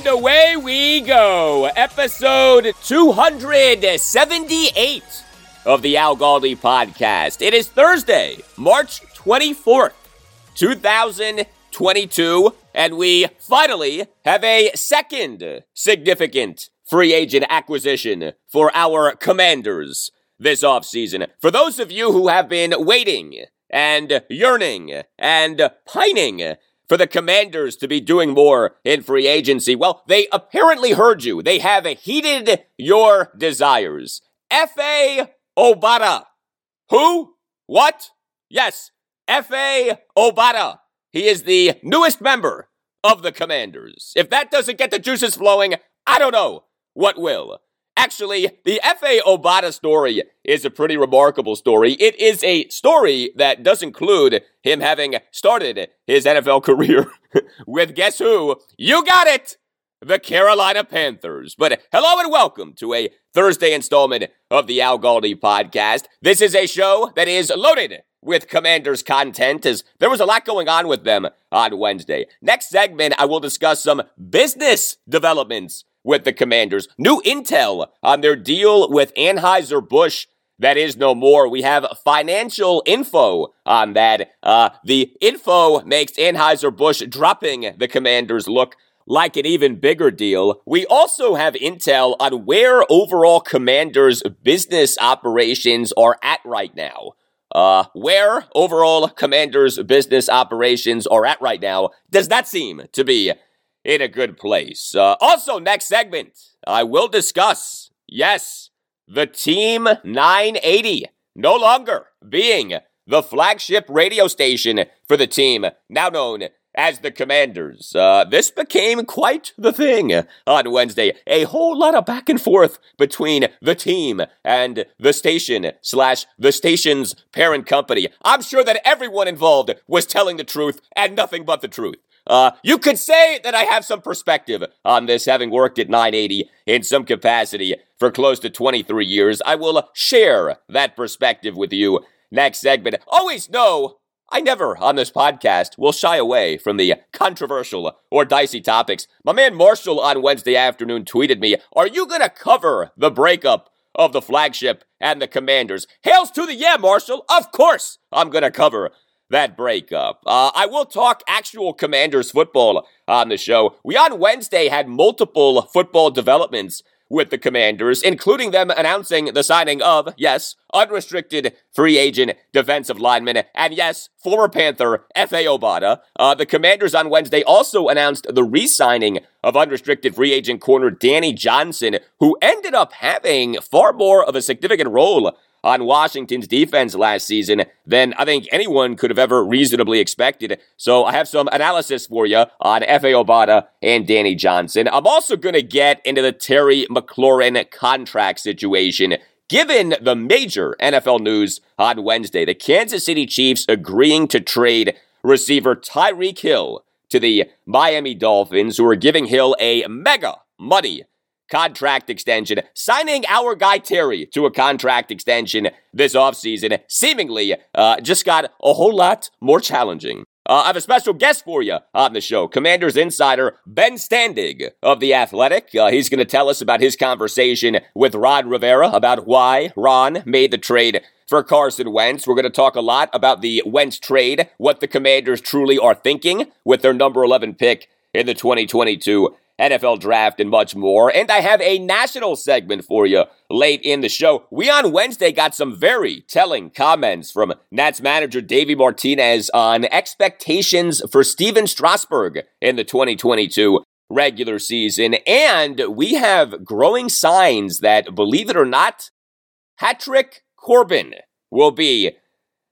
And away we go. Episode 278 of the Al Galdi podcast. It is Thursday, March 24th, 2022, and we finally have a second significant free agent acquisition for our commanders this offseason. For those of you who have been waiting and yearning and pining for the commanders to be doing more in free agency. Well, they apparently heard you. They have heeded your desires. Efe Obada. Who? What? Yes, Efe Obada. He is the newest member of the commanders. If that doesn't get the juices flowing, I don't know what will. Actually, the Efe Obada story is a pretty remarkable story. It is a story that does include him having started his NFL career with guess who? You got it! The Carolina Panthers. But hello and welcome to a Thursday installment of the Al Galdi podcast. This is a show that is loaded with Commanders content as there was a lot going on with them on Wednesday. Next segment, I will discuss some business developments with the Commanders. New intel on their deal with Anheuser-Busch. That is no more. We have financial info on that. Uh, the info makes Anheuser-Busch dropping the Commanders look like an even bigger deal. We also have intel on where overall Commanders business operations are at right now. Uh, where overall Commanders business operations are at right now does not seem to be in a good place. Uh, also, next segment, I will discuss, yes, the Team 980 no longer being the flagship radio station for the team, now known as the Commanders. Uh, this became quite the thing on Wednesday. A whole lot of back and forth between the team and the station slash the station's parent company. I'm sure that everyone involved was telling the truth and nothing but the truth. Uh, you could say that I have some perspective on this, having worked at 980 in some capacity for close to 23 years. I will share that perspective with you next segment. Always know I never, on this podcast, will shy away from the controversial or dicey topics. My man Marshall on Wednesday afternoon tweeted me, Are you going to cover the breakup of the flagship and the commanders? Hails to the yeah, Marshall. Of course, I'm going to cover that breakup. Uh, I will talk actual Commanders football on the show. We on Wednesday had multiple football developments with the Commanders, including them announcing the signing of, yes, unrestricted free agent defensive lineman, and yes, former Panther Efe Obada. Uh, the Commanders on Wednesday also announced the re signing of unrestricted free agent corner Danny Johnson, who ended up having far more of a significant role on Washington's defense last season than I think anyone could have ever reasonably expected. So I have some analysis for you on Efe Obada and Danny Johnson. I'm also going to get into the Terry McLaurin contract situation. Given the major NFL news on Wednesday, the Kansas City Chiefs agreeing to trade receiver Tyreek Hill to the Miami Dolphins, who are giving Hill a mega money contract extension, signing our guy Terry to a contract extension this offseason seemingly uh, just got a whole lot more challenging. Uh, I have a special guest for you on the show. Commanders insider Ben Standig of The Athletic. Uh, he's going to tell us about his conversation with Ron Rivera about why Ron made the trade for Carson Wentz. We're going to talk a lot about the Wentz trade, what the Commanders truly are thinking with their number 11 pick in the 2022 NFL draft, and much more. And I have a national segment for you late in the show. We on Wednesday got some very telling comments from Nats manager Davey Martinez on expectations for Stephen Strasburg in the 2022 regular season. And we have growing signs that, believe it or not, Patrick Corbin will be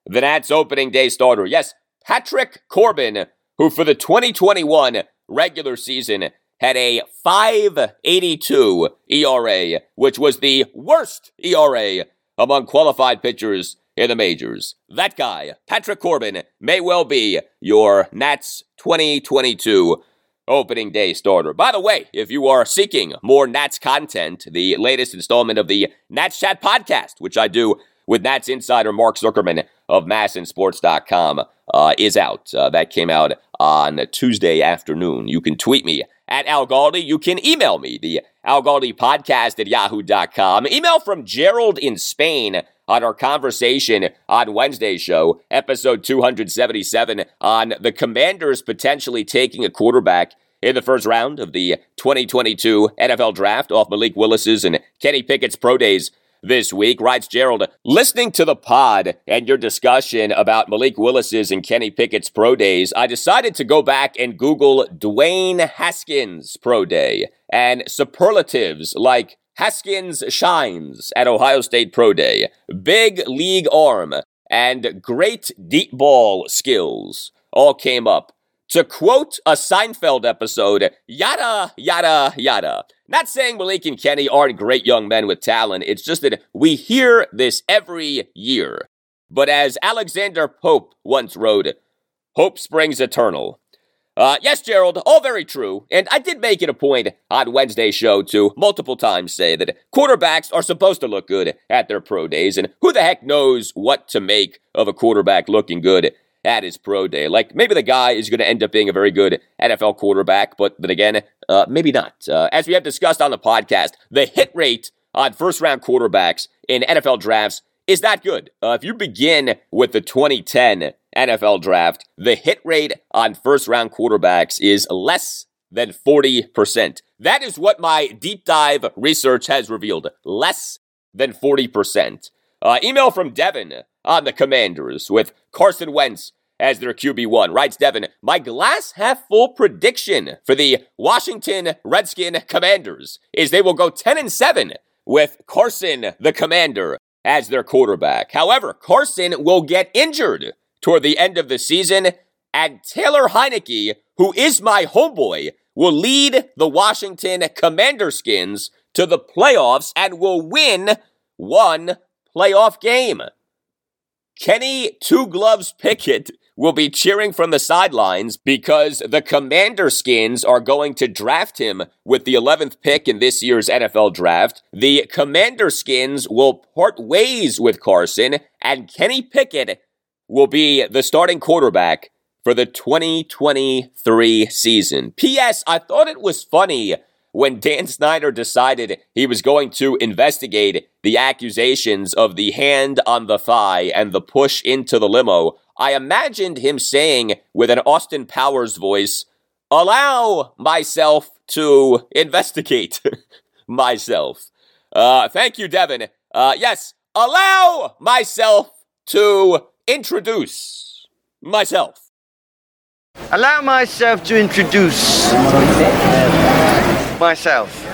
the Nats opening day starter. Yes, Patrick Corbin, who for the 2021 regular season had a 582 ERA, which was the worst ERA among qualified pitchers in the majors. That guy, Patrick Corbin, may well be your Nats 2022 opening day starter. By the way, if you are seeking more Nats content, the latest installment of the Nats Chat podcast, which I do with Nats insider Mark Zuckerman of masnsports.com, uh, is out. Uh, that came out on Tuesday afternoon. You can tweet me at Al Galdi. You can email me, the Al Galdi podcast at yahoo.com. Email from Gerald in Spain on our conversation on Wednesday's show, episode 277, on the Commanders potentially taking a quarterback in the first round of the 2022 NFL Draft off Malik Willis's and Kenny Pickett's pro days this week. Writes Gerald, listening to the pod and your discussion about Malik Willis's and Kenny Pickett's pro days, I decided to go back and Google Dwayne Haskins pro day and superlatives like Haskins shines at Ohio State pro day, big league arm, and great deep ball skills all came up. To quote a Seinfeld episode, yada, yada, yada. Not saying Malik and Kenny aren't great young men with talent, it's just that we hear this every year. But as Alexander Pope once wrote, hope springs eternal. Uh, yes, Gerald, all very true. And I did make it a point on Wednesday's show to multiple times say that quarterbacks are supposed to look good at their pro days, and who the heck knows what to make of a quarterback looking good at his pro day. Like maybe the guy is going to end up being a very good NFL quarterback, but then again, uh, maybe not. Uh, as we have discussed on the podcast, the hit rate on first round quarterbacks in NFL drafts is that good. Uh, if you begin with the 2010 NFL draft, the hit rate on first round quarterbacks is less than 40%. That is what my deep dive research has revealed. Less than 40%. Uh, email from Devin on the Commanders with Carson Wentz as their QB1. Writes Devin, my glass half full prediction for the Washington Redskin Commanders is they will go 10 and 7 with Carson the Commander as their quarterback. However, Carson will get injured toward the end of the season, and Taylor Heinicke, who is my homeboy, will lead the Washington Commander Skins to the playoffs and will win one playoff game. Kenny Two Gloves Pickett will be cheering from the sidelines because the Commander Skins are going to draft him with the 11th pick in this year's NFL draft. The Commander Skins will part ways with Carson, and Kenny Pickett will be the starting quarterback for the 2023 season. P.S. I thought it was funny when Dan Snyder decided he was going to investigate the accusations of the hand on the thigh and the push into the limo, I imagined him saying with an Austin Powers voice, Allow myself to investigate myself. Uh, thank you, Devin. Uh, yes, allow myself to introduce myself. Allow myself to introduce myself.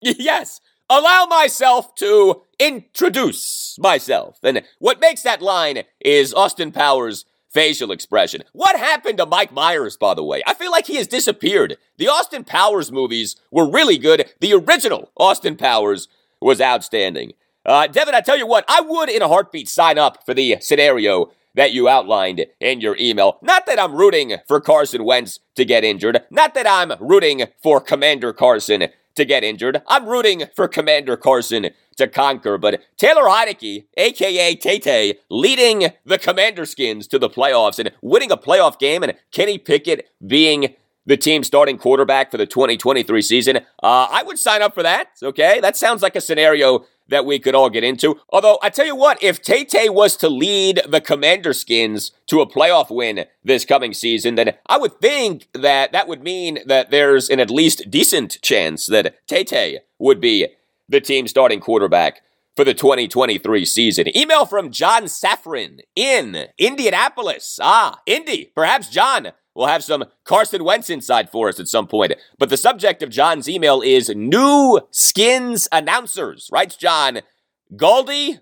Yes, allow myself to introduce myself. And what makes that line is Austin Powers' facial expression. What happened to Mike Myers, by the way? I feel like he has disappeared. The Austin Powers movies were really good. The original Austin Powers was outstanding. Uh, Devin, I tell you what, I would in a heartbeat sign up for the scenario that you outlined in your email. Not that I'm rooting for Carson Wentz to get injured, not that I'm rooting for Commander Carson to get injured. I'm rooting for Commander Carson to conquer, but Taylor Heinicke, aka Tay leading the Commander Skins to the playoffs and winning a playoff game, and Kenny Pickett being the team starting quarterback for the 2023 season. Uh, I would sign up for that. Okay, that sounds like a scenario that we could all get into. Although, I tell you what, if Tay Tay was to lead the Commander Skins to a playoff win this coming season, then I would think that that would mean that there's an at least decent chance that Tay Tay would be the team starting quarterback for the 2023 season. Email from John Safran in Indianapolis. Ah, Indy. Perhaps John We'll have some Carson Wentz inside for us at some point. But the subject of John's email is new skins announcers. Writes John, Galdi,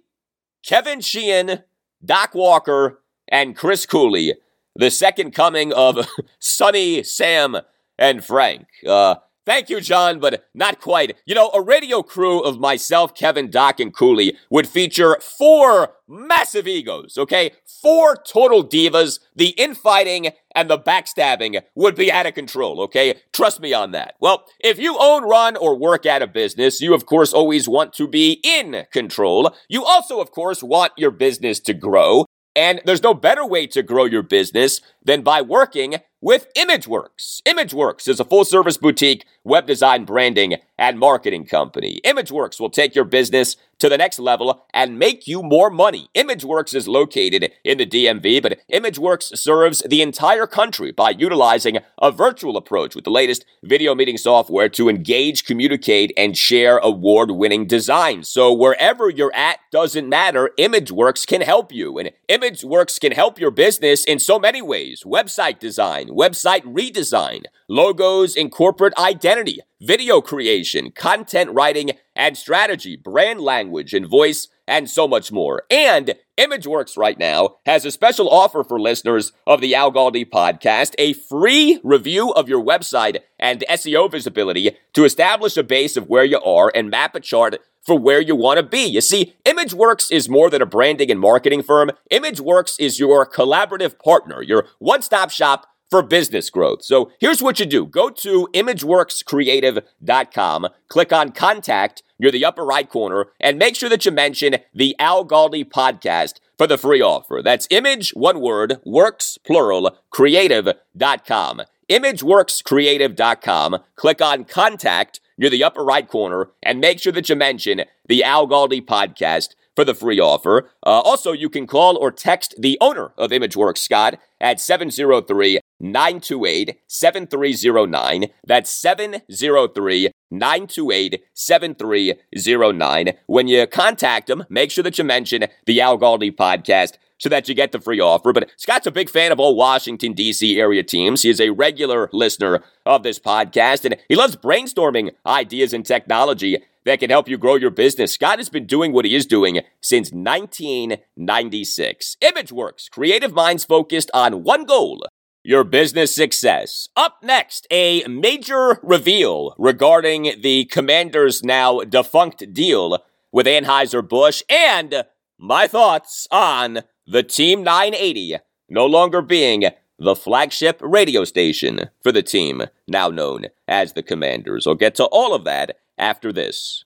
Kevin Sheehan, Doc Walker, and Chris Cooley. The second coming of Sonny, Sam, and Frank. Uh, Thank you, John, but not quite. You know, a radio crew of myself, Kevin, Doc, and Cooley would feature four massive egos, okay? Four total divas. The infighting and the backstabbing would be out of control, okay? Trust me on that. Well, if you own, run, or work at a business, you of course always want to be in control. You also, of course, want your business to grow. And there's no better way to grow your business than by working with ImageWorks. ImageWorks is a full service boutique web design branding and marketing company. ImageWorks will take your business to the next level and make you more money. ImageWorks is located in the DMV, but ImageWorks serves the entire country by utilizing a virtual approach with the latest video meeting software to engage, communicate, and share award winning designs. So wherever you're at doesn't matter, ImageWorks can help you. And ImageWorks can help your business in so many ways website design, website redesign, logos and corporate identity video creation, content writing and strategy, brand language and voice, and so much more. And ImageWorks right now has a special offer for listeners of the Al Galdi podcast, a free review of your website and SEO visibility to establish a base of where you are and map a chart for where you want to be. You see, ImageWorks is more than a branding and marketing firm. ImageWorks is your collaborative partner, your one-stop shop for business growth. So here's what you do. Go to imageworkscreative.com, click on contact near the upper right corner, and make sure that you mention the Al Galdi podcast for the free offer. That's image, one word, works, plural, creative.com. Imageworkscreative.com, click on contact near the upper right corner, and make sure that you mention the Al Galdi podcast for the free offer. Uh, also, you can call or text the owner of ImageWorks, Scott, at 703 928 7309. That's 703 928 7309. When you contact them, make sure that you mention the Al Galdi podcast so that you get the free offer. But Scott's a big fan of all Washington, D.C. area teams. He is a regular listener of this podcast, and he loves brainstorming ideas and technology that can help you grow your business. Scott has been doing what he is doing since 1996. ImageWorks, creative minds focused on one goal your business success. Up next, a major reveal regarding the Commanders' now defunct deal with Anheuser-Busch and my thoughts on the Team 980 no longer being the flagship radio station for the team now known as the Commanders. I'll get to all of that after this.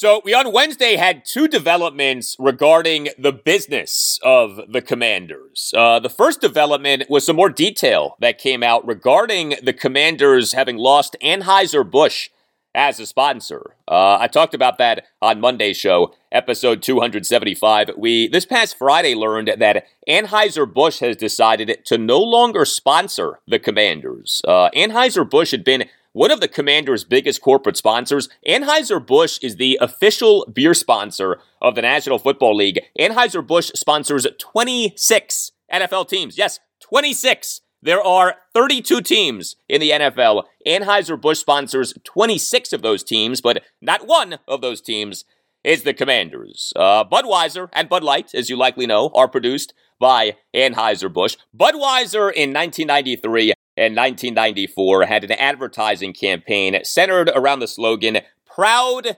So, we on Wednesday had two developments regarding the business of the commanders. Uh, the first development was some more detail that came out regarding the commanders having lost Anheuser-Busch as a sponsor. Uh, I talked about that on Monday's show, episode 275. We, this past Friday, learned that Anheuser-Busch has decided to no longer sponsor the commanders. Uh, Anheuser-Busch had been one of the Commanders' biggest corporate sponsors, Anheuser-Busch is the official beer sponsor of the National Football League. Anheuser-Busch sponsors 26 NFL teams. Yes, 26. There are 32 teams in the NFL. Anheuser-Busch sponsors 26 of those teams, but not one of those teams is the Commanders. Uh, Budweiser and Bud Light, as you likely know, are produced by Anheuser-Busch. Budweiser in 1993 and 1994 had an advertising campaign centered around the slogan, Proud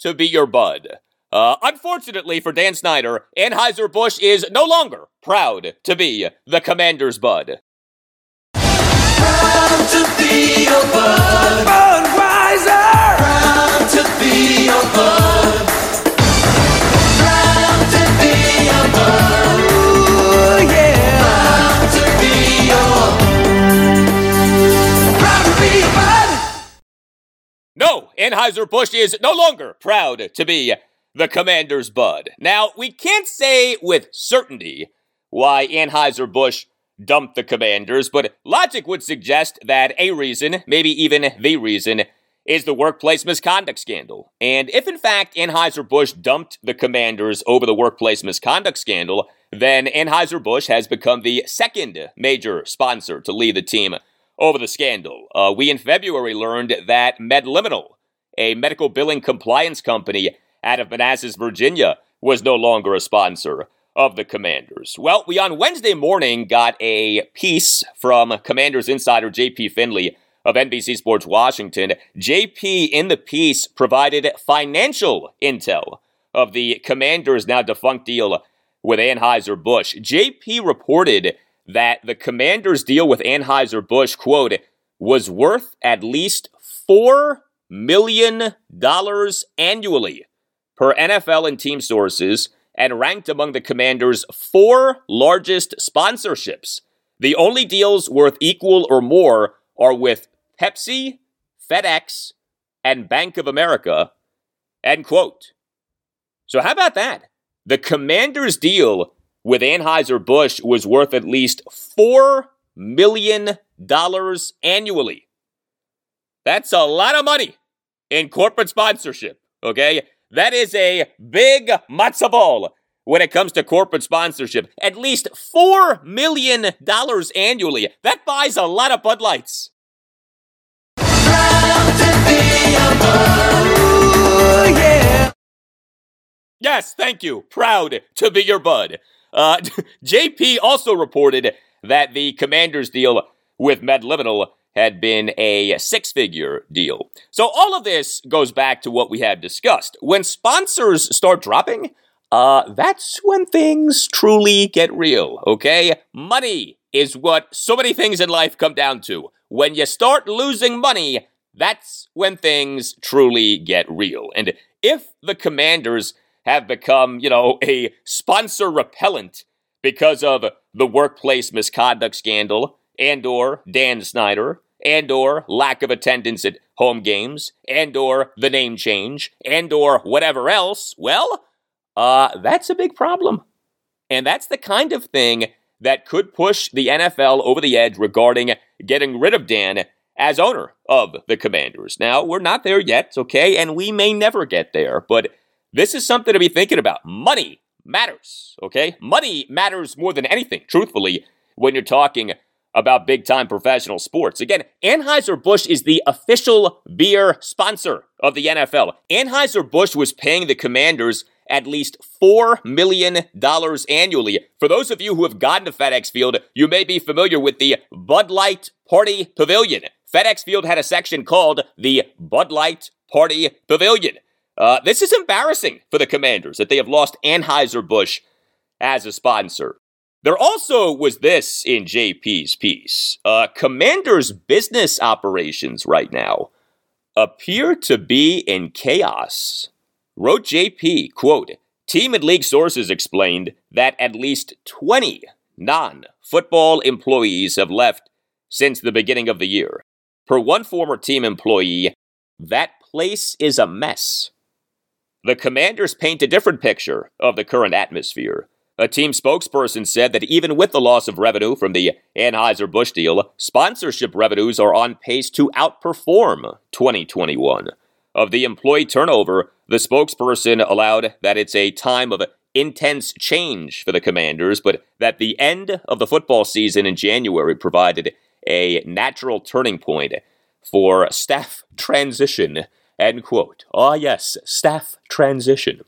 to be your Bud. Uh, unfortunately for Dan Snyder, Anheuser-Busch is no longer proud to be the Commander's Bud. Proud to be your Bud. Budweiser! Proud to be your Bud. Anheuser-Busch is no longer proud to be the commander's bud. Now, we can't say with certainty why Anheuser-Busch dumped the commanders, but logic would suggest that a reason, maybe even the reason, is the workplace misconduct scandal. And if in fact Anheuser-Busch dumped the commanders over the workplace misconduct scandal, then Anheuser-Busch has become the second major sponsor to lead the team over the scandal. Uh, we in February learned that Medliminal, a medical billing compliance company out of Manassas, Virginia, was no longer a sponsor of the Commanders. Well, we on Wednesday morning got a piece from Commanders insider JP Finlay of NBC Sports Washington. JP in the piece provided financial intel of the Commanders' now defunct deal with Anheuser-Busch. JP reported that the commander's deal with Anheuser-Busch, quote, was worth at least $4 million annually per NFL and team sources and ranked among the commander's four largest sponsorships. The only deals worth equal or more are with Pepsi, FedEx, and Bank of America. End quote. So, how about that? The commander's deal with Anheuser-Busch was worth at least $4 million annually. That's a lot of money in corporate sponsorship, okay? That is a big matzo ball when it comes to corporate sponsorship. At least $4 million annually. That buys a lot of Bud Lights. Yes, thank you. Proud to be your bud. Uh, JP also reported that the Commanders deal with Medliminal had been a six figure deal. So all of this goes back to what we had discussed. When sponsors start dropping, uh, that's when things truly get real, okay? Money is what so many things in life come down to. When you start losing money, that's when things truly get real. And if the commanders have become, you know, a sponsor repellent because of the workplace misconduct scandal and or Dan Snyder and or lack of attendance at home games and or the name change and or whatever else, well, uh that's a big problem. And that's the kind of thing that could push the NFL over the edge regarding getting rid of Dan as owner of the Commanders. Now, we're not there yet, okay? And we may never get there, but this is something to be thinking about. Money matters, okay? Money matters more than anything, truthfully, when you're talking about big time professional sports. Again, Anheuser-Busch is the official beer sponsor of the NFL. Anheuser-Busch was paying the commanders at least $4 million annually. For those of you who have gotten to FedEx Field, you may be familiar with the Bud Light Party Pavilion. FedEx Field had a section called the Bud Light Party Pavilion. Uh, this is embarrassing for the Commanders that they have lost Anheuser-Busch as a sponsor. There also was this in JP's piece. Uh, Commanders' business operations right now appear to be in chaos. wrote JP, quote, Team and league sources explained that at least 20 non football employees have left since the beginning of the year. Per one former team employee, that place is a mess. The commanders paint a different picture of the current atmosphere. A team spokesperson said that even with the loss of revenue from the Anheuser-Busch deal, sponsorship revenues are on pace to outperform 2021. Of the employee turnover, the spokesperson allowed that it's a time of intense change for the commanders, but that the end of the football season in January provided a natural turning point for staff transition End quote. Ah, yes, staff transition.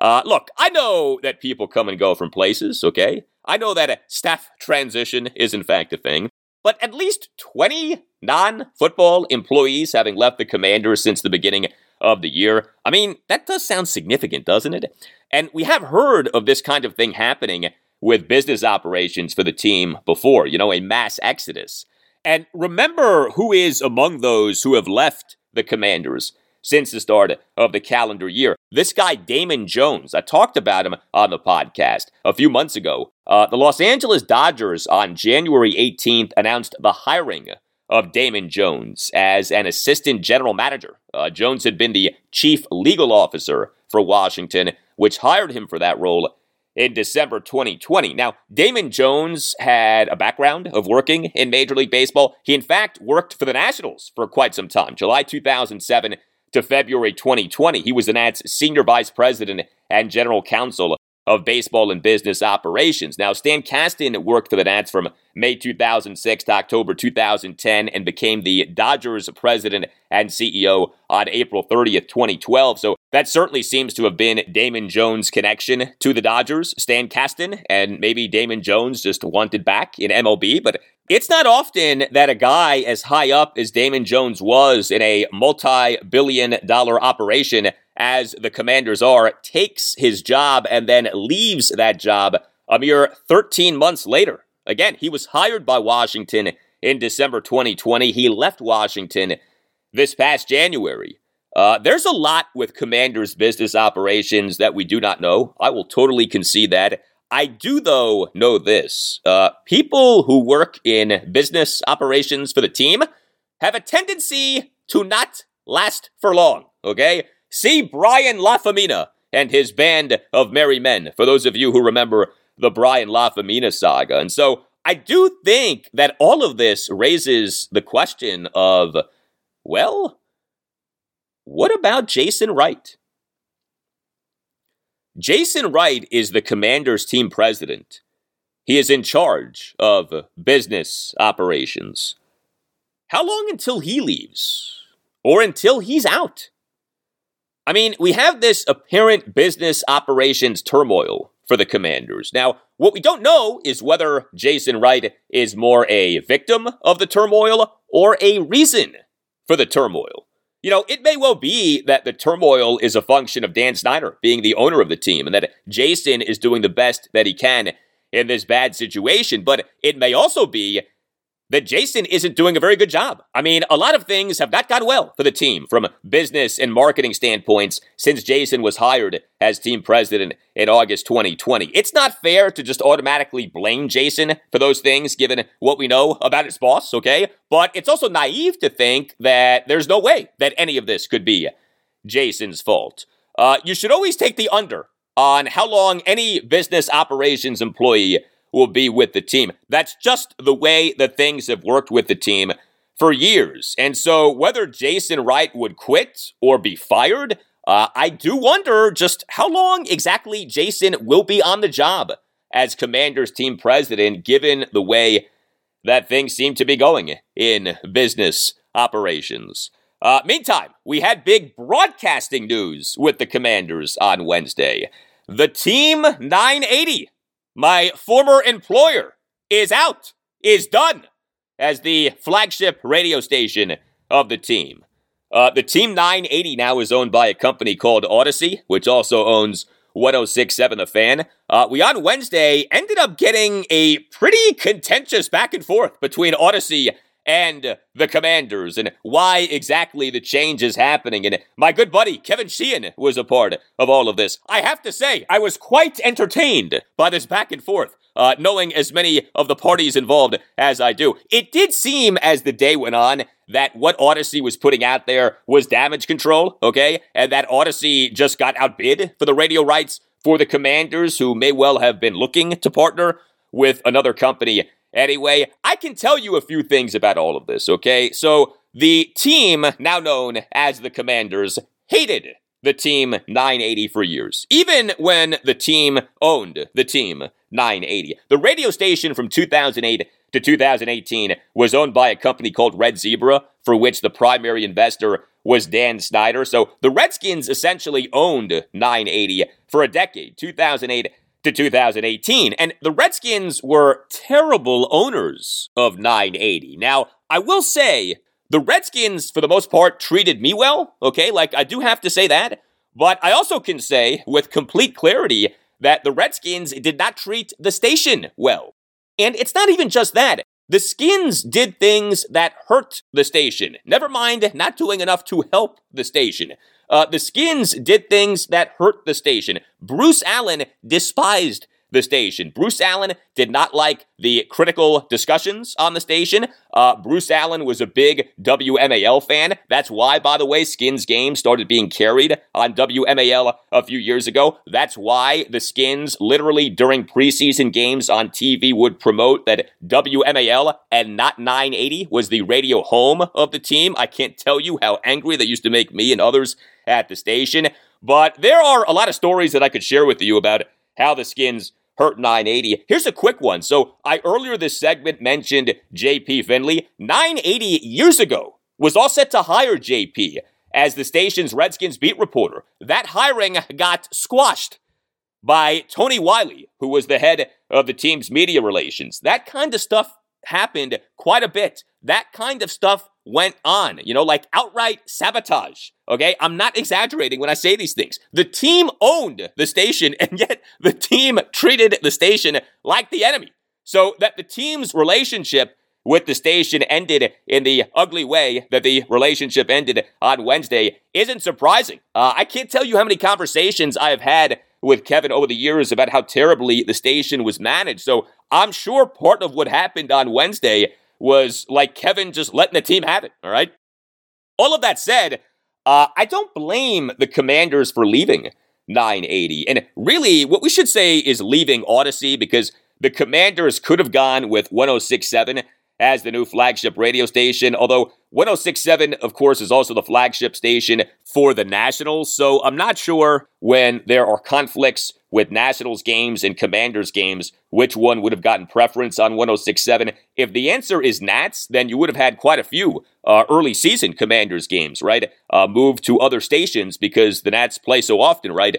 Uh, look, I know that people come and go from places, okay? I know that a staff transition is in fact a thing, but at least 20 non football employees having left the Commanders since the beginning of the year. I mean, that does sound significant, doesn't it? And we have heard of this kind of thing happening with business operations for the team before, you know, a mass exodus. And remember who is among those who have left the Commanders since the start of the calendar year. This guy, Damon Jones, I talked about him on the podcast a few months ago. Uh, the Los Angeles Dodgers on January 18th announced the hiring of Damon Jones as an assistant general manager. Uh, Jones had been the chief legal officer for Washington, which hired him for that role in December 2020. Now, Damon Jones had a background of working in Major League Baseball. He, in fact, worked for the Nationals for quite some time. July 2007 to February 2020. He was the Nats senior vice president and general counsel of baseball and business operations. Now, Stan Kasten worked for the Nats from May 2006 to October 2010 and became the Dodgers president and CEO on April 30th, 2012. So that certainly seems to have been Damon Jones' connection to the Dodgers, Stan Kasten, and maybe Damon Jones just wanted back in MLB. But it's not often that a guy as high up as Damon Jones was in a multi billion dollar operation as the commanders are takes his job and then leaves that job a mere 13 months later. Again, he was hired by Washington in December 2020. He left Washington this past January. Uh, there's a lot with Commanders business operations that we do not know. I will totally concede that. I do, though, know this. Uh, people who work in business operations for the team have a tendency to not last for long, okay? See Brian Lafemina and his band of merry men, for those of you who remember the Brian Lafemina saga. And so I do think that all of this raises the question of, well, what about Jason Wright? Jason Wright is the commander's team president. He is in charge of business operations. How long until he leaves? Or until he's out? I mean, we have this apparent business operations turmoil for the commanders. Now, what we don't know is whether Jason Wright is more a victim of the turmoil or a reason for the turmoil. You know, it may well be that the turmoil is a function of Dan Snyder being the owner of the team and that Jason is doing the best that he can in this bad situation, but it may also be that Jason isn't doing a very good job. I mean, a lot of things have not gone well for the team from business and marketing standpoints since Jason was hired as team president in August 2020. It's not fair to just automatically blame Jason for those things given what we know about his boss, okay? But it's also naive to think that there's no way that any of this could be Jason's fault. Uh, you should always take the under on how long any business operations employee will be with the team. That's just the way that things have worked with the team for years. And so whether Jason Wright would quit or be fired, uh, I do wonder just how long exactly Jason will be on the job as Commanders team president, given the way that things seem to be going in business operations. Uh, meantime, we had big broadcasting news with the Commanders on Wednesday. The Team 980 my former employer is out, is done as the flagship radio station of the team. Uh, the Team 980 now is owned by a company called Audacy, which also owns 1067 The Fan. Uh, we on Wednesday ended up getting a pretty contentious back and forth between Audacy and the Commanders and why exactly the change is happening. And my good buddy Kevin Sheehan was a part of all of this. I have to say, I was quite entertained by this back and forth. Uh, knowing as many of the parties involved as I do, it did seem as the day went on that what Audacy was putting out there was damage control, okay? And that Audacy just got outbid for the radio rights for the Commanders, who may well have been looking to partner with another company Anyway, I can tell you a few things about all of this, okay? So, the team, now known as the Commanders, hated the team 980 for years, even when the team owned the team 980. The radio station from 2008 to 2018 was owned by a company called Red Zebra, for which the primary investor was Dan Snyder. So the Redskins essentially owned 980 for a decade, 2008 to 2018. And the Redskins were terrible owners of 980. Now, I will say, the Redskins, for the most part, treated me well, okay? Like, I do have to say that. But I also can say with complete clarity that the Redskins did not treat the station well. And it's not even just that. The Skins did things that hurt the station. Never mind not doing enough to help the station. Uh, the Skins did things that hurt the station. Bruce Allen despised the station. Bruce Allen did not like the critical discussions on the station. Uh, Bruce Allen was a big WMAL fan. That's why, by the way, Skins games started being carried on WMAL a few years ago. That's why the Skins, literally during preseason games on TV, would promote that WMAL and not 980 was the radio home of the team. I can't tell you how angry that used to make me and others at the station. But there are a lot of stories that I could share with you about how the Skins hurt 980. Here's a quick one. So I earlier this segment mentioned JP Finlay. 980 years ago was all set to hire JP as the station's Redskins beat reporter. That hiring got squashed by Tony Wyllie, who was the head of the team's media relations. That kind of stuff happened quite a bit. That kind of stuff went on, you know, like outright sabotage. Okay, I'm not exaggerating when I say these things. The team owned the station, and yet the team treated the station like the enemy. So that the team's relationship with the station ended in the ugly way that the relationship ended on Wednesday isn't surprising. Uh, I can't tell you how many conversations I have had with Kevin over the years about how terribly the station was managed. So I'm sure part of what happened on Wednesday was like Kevin just letting the team have it, all right? All of that said, uh, I don't blame the commanders for leaving 980. And really, what we should say is leaving Audacy because the commanders could have gone with 1067 as the new flagship radio station. Although 1067, of course, is also the flagship station for the Nationals. So I'm not sure when there are conflicts with Nationals games and Commanders games, which one would have gotten preference on 1067. If the answer is Nats, then you would have had quite a few uh, early season Commanders games, right? Uh, to other stations because the Nats play so often, right?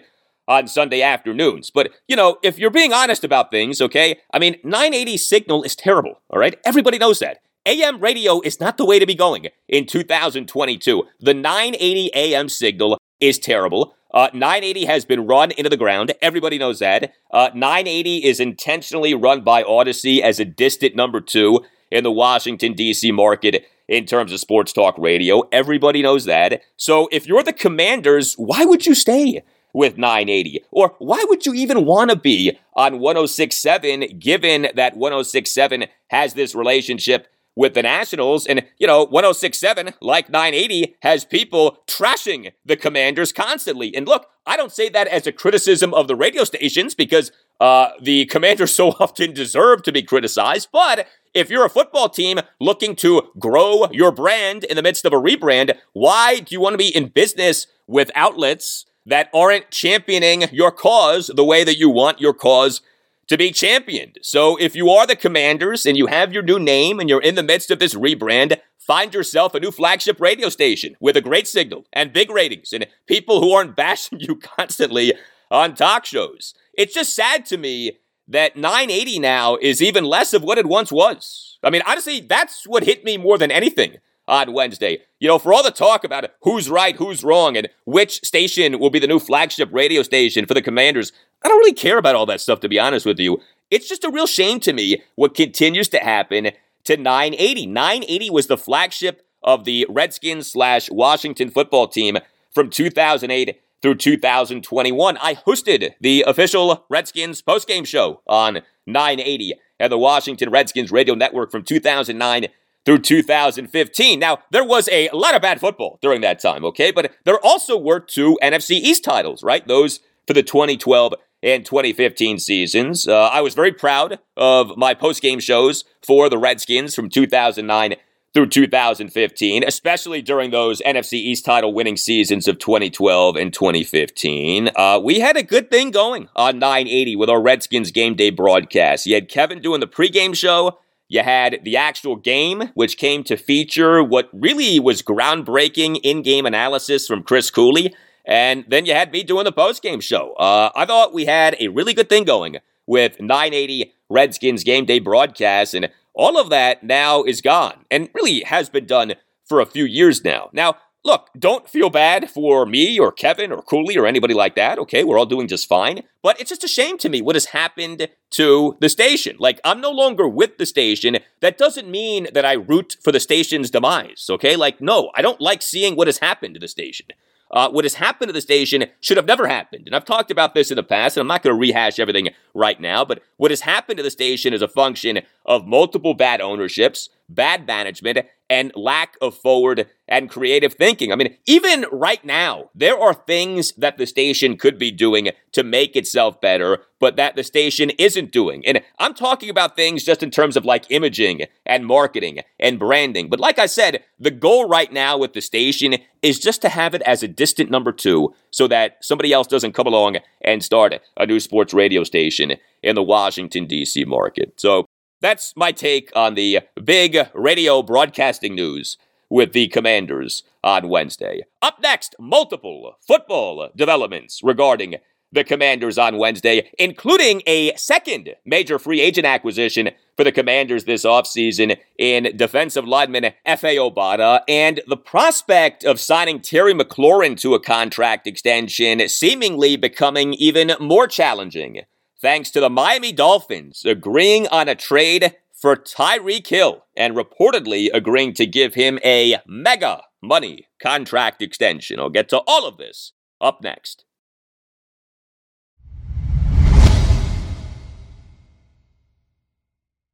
on Sunday afternoons. But, you know, if you're being honest about things, okay, I mean, 980 signal is terrible, all right? Everybody knows that. AM radio is not the way to be going in 2022. The 980 AM signal is terrible. Uh, 980 has been run into the ground. Everybody knows that. Uh, 980 is intentionally run by Audacy as a distant number two in the Washington, D.C. market in terms of sports talk radio. Everybody knows that. So if you're the commanders, why would you stay? with 980? Or why would you even want to be on 1067 given that 1067 has this relationship with the Nationals. And, you know, 1067, like 980, has people trashing the commanders constantly. And look, I don't say that as a criticism of the radio stations because uh, the commanders so often deserve to be criticized. But if you're a football team looking to grow your brand in the midst of a rebrand, why do you want to be in business with outlets that aren't championing your cause the way that you want your cause to be championed. So if you are the commanders and you have your new name and you're in the midst of this rebrand, find yourself a new flagship radio station with a great signal and big ratings and people who aren't bashing you constantly on talk shows. It's just sad to me that 980 now is even less of what it once was. I mean, honestly, that's what hit me more than anything on Wednesday. You know, for all the talk about who's right, who's wrong, and which station will be the new flagship radio station for the Commanders, I don't really care about all that stuff, to be honest with you. It's just a real shame to me what continues to happen to 980. 980 was the flagship of the Redskins slash Washington football team from 2008 through 2021. I hosted the official Redskins postgame show on 980 and the Washington Redskins radio network from 2009 through 2015. Now, there was a lot of bad football during that time, okay? But there also were two NFC East titles, right? Those for the 2012 and 2015 seasons. Uh, I was very proud of my post-game shows for the Redskins from 2009 through 2015, especially during those NFC East title winning seasons of 2012 and 2015. Uh, we had a good thing going on 980 with our Redskins game day broadcast. You had Kevin doing the pregame show. You had the actual game, which came to feature what really was groundbreaking in game analysis from Chris Cooley. And then you had me doing the post-game show. Uh, I thought we had a really good thing going with 980 Redskins game day broadcast, and all of that now is gone and really has been done for a few years now. Now, Look, don't feel bad for me or Kevin or Cooley or anybody like that. Okay, we're all doing just fine. But it's just a shame to me what has happened to the station. Like, I'm no longer with the station. That doesn't mean that I root for the station's demise. Okay, like, no, I don't like seeing what has happened to the station. Uh, what has happened to the station should have never happened. And I've talked about this in the past, and I'm not going to rehash everything right now, but what has happened to the station is a function of multiple bad ownerships, bad management, and lack of forward and creative thinking. I mean, even right now, there are things that the station could be doing to make itself better, but that the station isn't doing. And I'm talking about things just in terms of like imaging and marketing and branding. But like I said, the goal right now with the station is just to have it as a distant number two so that somebody else doesn't come along and start a new sports radio station in the Washington, D.C. market. So that's my take on the big radio broadcasting news with the Commanders on Wednesday. Up next, multiple football developments regarding the Commanders on Wednesday, including a second major free agent acquisition for the Commanders this offseason in defensive lineman Efe Obada, and the prospect of signing Terry McLaurin to a contract extension seemingly becoming even more challenging thanks to the Miami Dolphins agreeing on a trade for Tyreek Hill and reportedly agreeing to give him a mega money contract extension. I'll get to all of this up next.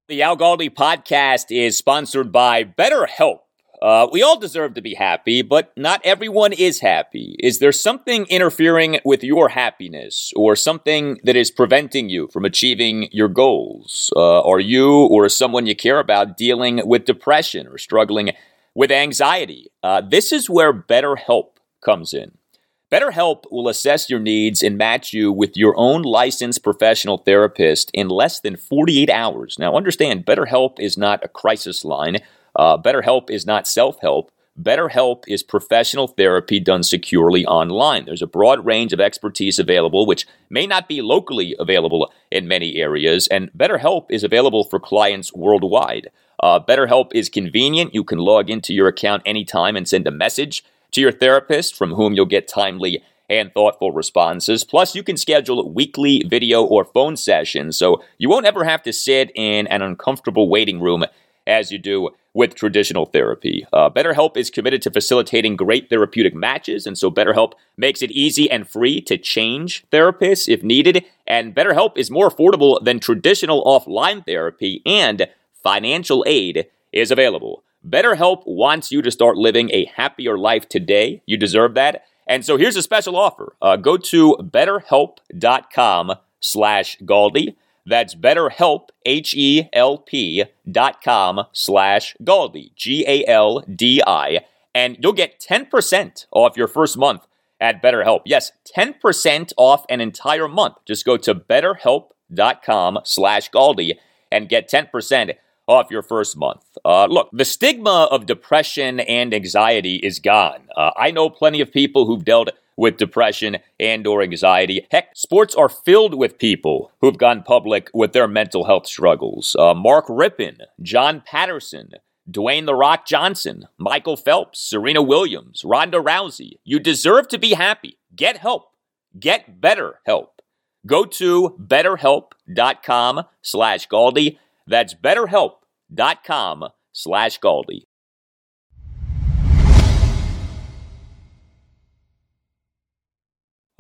The Al Galdi podcast is sponsored by BetterHelp. Uh, we all deserve to be happy, but not everyone is happy. Is there something interfering with your happiness or something that is preventing you from achieving your goals? Uh, are you or someone you care about dealing with depression or struggling with anxiety? Uh, this is where BetterHelp comes in. BetterHelp will assess your needs and match you with your own licensed professional therapist in less than 48 hours. Now, understand, BetterHelp is not a crisis line uh, BetterHelp is not self help. BetterHelp is professional therapy done securely online. There's a broad range of expertise available, which may not be locally available in many areas, and BetterHelp is available for clients worldwide. Uh, BetterHelp is convenient. You can log into your account anytime and send a message to your therapist, from whom you'll get timely and thoughtful responses. Plus, you can schedule weekly video or phone sessions, so you won't ever have to sit in an uncomfortable waiting room as you do with traditional therapy. Uh, BetterHelp is committed to facilitating great therapeutic matches, and so BetterHelp makes it easy and free to change therapists if needed. And BetterHelp is more affordable than traditional offline therapy, and financial aid is available. BetterHelp wants you to start living a happier life today. You deserve that. And so here's a special offer. Uh, go to betterhelp.com slash Galdi. That's betterhelp, H-E-L-P dot com slash Galdi, G-A-L-D-I, and you'll get 10% off your first month at BetterHelp. Yes, 10% off an entire month. Just go to betterhelp.com slash Galdi and get 10% off your first month. Uh, look, the stigma of depression and anxiety is gone. Uh, I know plenty of people who've dealt with depression and or anxiety. Heck, sports are filled with people who've gone public with their mental health struggles. Uh, Mark Rypien, John Patterson, Dwayne The Rock Johnson, Michael Phelps, Serena Williams, Ronda Rousey. You deserve to be happy. Get help. Get better help. Go to betterhelp.com slash Galdi. That's betterhelp.com slash Galdi.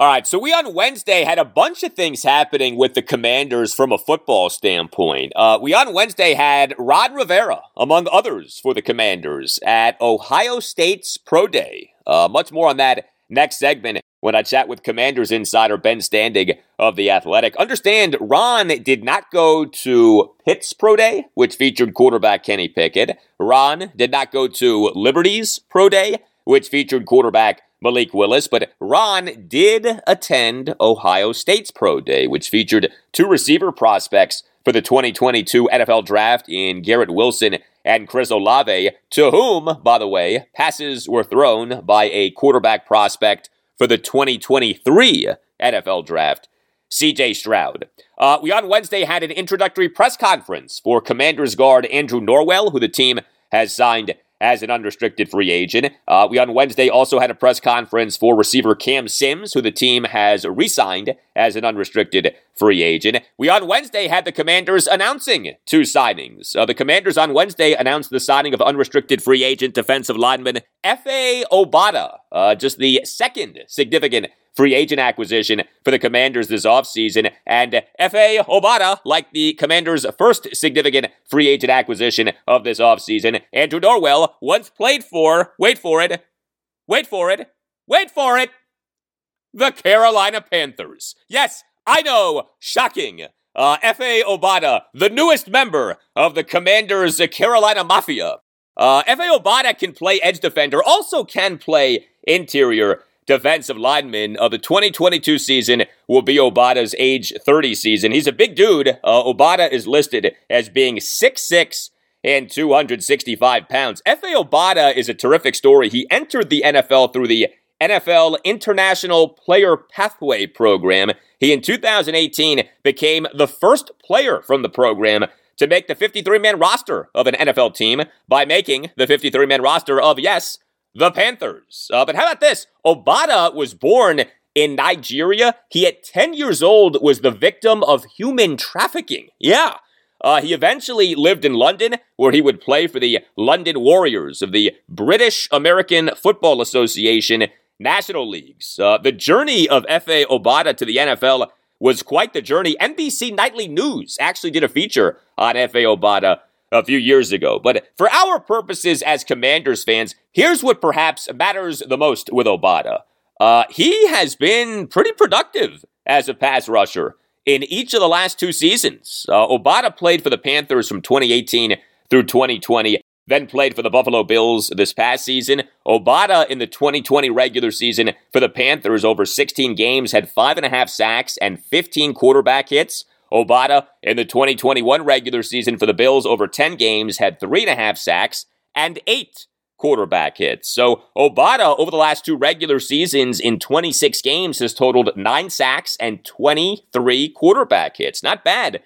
All right, so we on Wednesday had a bunch of things happening with the Commanders from a football standpoint. Uh, we on Wednesday had Ron Rivera, among others, for the Commanders at Ohio State's Pro Day. Uh, much more on that next segment when I chat with Commanders insider Ben Standig of The Athletic. Understand, Ron did not go to Pitt's Pro Day, which featured quarterback Kenny Pickett. Ron did not go to Liberty's Pro Day, which featured quarterback Malik Willis, but Ron did attend Ohio State's Pro Day, which featured two receiver prospects for the 2022 NFL Draft in Garrett Wilson and Chris Olave, to whom, by the way, passes were thrown by a quarterback prospect for the 2023 NFL Draft, CJ Stroud. Uh, we on Wednesday had an introductory press conference for Commanders guard Andrew Norwell, who the team has signed as an unrestricted free agent. Uh, we on Wednesday also had a press conference for receiver Cam Sims, who the team has re signed as an unrestricted free agent. We on Wednesday had the Commanders announcing two signings. Uh, the Commanders on Wednesday announced the signing of unrestricted free agent defensive lineman Efe Obada, uh, just the second significant free agent acquisition for the Commanders this offseason. And Efe Obada, like the Commanders' first significant free agent acquisition of this offseason, Andrew Norwell once played for, wait for it, wait for it, wait for it, the Carolina Panthers. Yes, I know, shocking. Uh, Efe Obada, the newest member of the Commanders' Carolina Mafia. Uh, Efe Obada can play edge defender, also can play interior defensive lineman of the 2022 season will be Obada's age 30 season. He's a big dude. Uh, Obada is listed as being 6'6 and 265 pounds. Efe Obada is a terrific story. He entered the NFL through the NFL International Player Pathway Program. He, in 2018, became the first player from the program to make the 53 man roster of an NFL team by making the 53 man roster of, yes, the Panthers. Uh, but how about this? Obada was born in Nigeria. He, at 10 years old, was the victim of human trafficking. Yeah. Uh, he eventually lived in London, where he would play for the London Warriors of the British American Football Association National Leagues. Uh, the journey of Efe Obada to the NFL was quite the journey. NBC Nightly News actually did a feature on Efe Obada a few years ago. But for our purposes as Commanders fans, here's what perhaps matters the most with Obada. Uh, he has been pretty productive as a pass rusher in each of the last two seasons. Uh, Obada played for the Panthers from 2018 through 2020, then played for the Buffalo Bills this past season. Obada in the 2020 regular season for the Panthers over 16 games had five and a half sacks and 15 quarterback hits. Obada in the 2021 regular season for the Bills over 10 games had three and a half sacks and eight quarterback hits. So Obada over the last two regular seasons in 26 games has totaled nine sacks and 23 quarterback hits. Not bad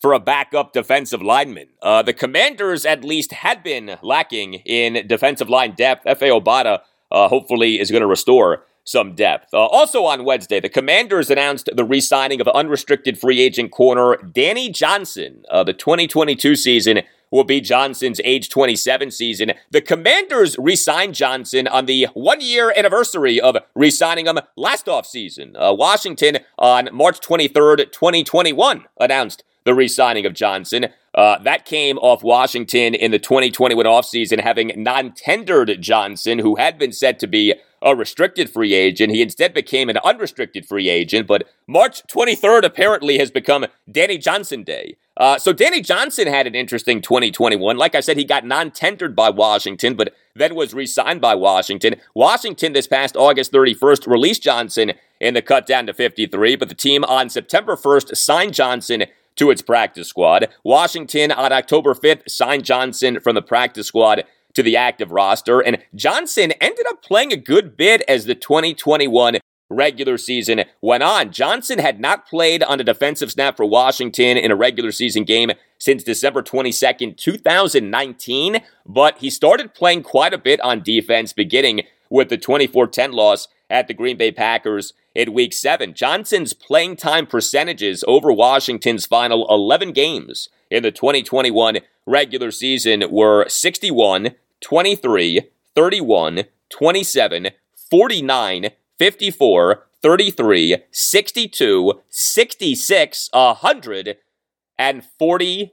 for a backup defensive lineman. Uh, the Commanders at least had been lacking in defensive line depth. Efe Obada uh, hopefully is going to restore some depth. Uh, also on Wednesday, the Commanders announced the re signing of unrestricted free agent corner Danny Johnson. Uh, the 2022 season will be Johnson's age 27 season. The Commanders re signed Johnson on the one year anniversary of re signing him last offseason. Uh, Washington on March 23rd, 2021, announced the re signing of Johnson. Uh, that came off Washington in the 2021 offseason, having non tendered Johnson, who had been said to be a restricted free agent. He instead became an unrestricted free agent, but March 23rd apparently has become Danny Johnson Day. Uh, so Danny Johnson had an interesting 2021. Like I said, he got non-tendered by Washington, but then was re-signed by Washington. Washington this past August 31st released Johnson in the cut down to 53, but the team on September 1st signed Johnson to its practice squad. Washington on October 5th signed Johnson from the practice squad to the active roster, and Johnson ended up playing a good bit as the 2021 regular season went on. Johnson had not played on a defensive snap for Washington in a regular season game since December 22nd, 2019, but he started playing quite a bit on defense beginning with the 24 10 loss at the Green Bay Packers in week seven. Johnson's playing time percentages over Washington's final 11 games in the 2021 regular season were 61, 23, 31, 27, 49, 54, 33, 62, 66, 100, and 42%.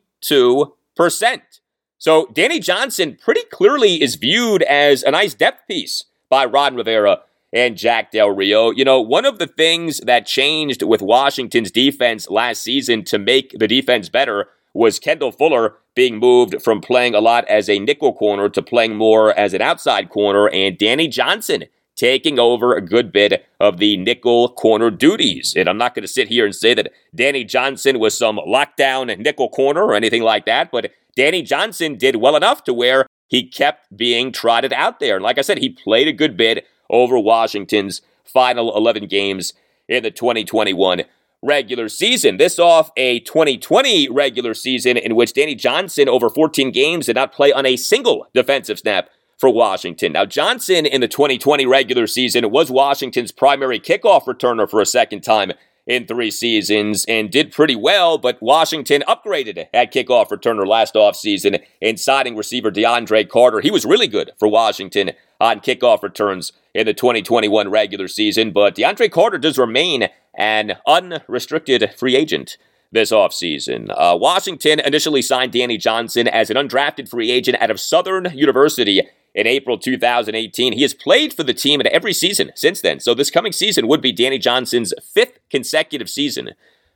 So Danny Johnson pretty clearly is viewed as a nice depth piece by Ron Rivera and Jack Del Rio. You know, one of the things that changed with Washington's defense last season to make the defense better was Kendall Fuller being moved from playing a lot as a nickel corner to playing more as an outside corner, and Danny Johnson taking over a good bit of the nickel corner duties. And I'm not going to sit here and say that Danny Johnson was some lockdown nickel corner or anything like that, but Danny Johnson did well enough to where he kept being trotted out there. And like I said, he played a good bit over Washington's final 11 games in the 2021 regular season. This off a 2020 regular season in which Danny Johnson, over 14 games, did not play on a single defensive snap for Washington. Now, Johnson in the 2020 regular season was Washington's primary kickoff returner for a second time in three seasons and did pretty well, but Washington upgraded at kickoff returner last offseason in signing receiver DeAndre Carter. He was really good for Washington on kickoff returns in the 2021 regular season, but DeAndre Carter does remain an unrestricted free agent this offseason. Uh, Washington initially signed Danny Johnson as an undrafted free agent out of Southern University in April 2018. He has played for the team in every season since then, so this coming season would be Danny Johnson's fifth consecutive season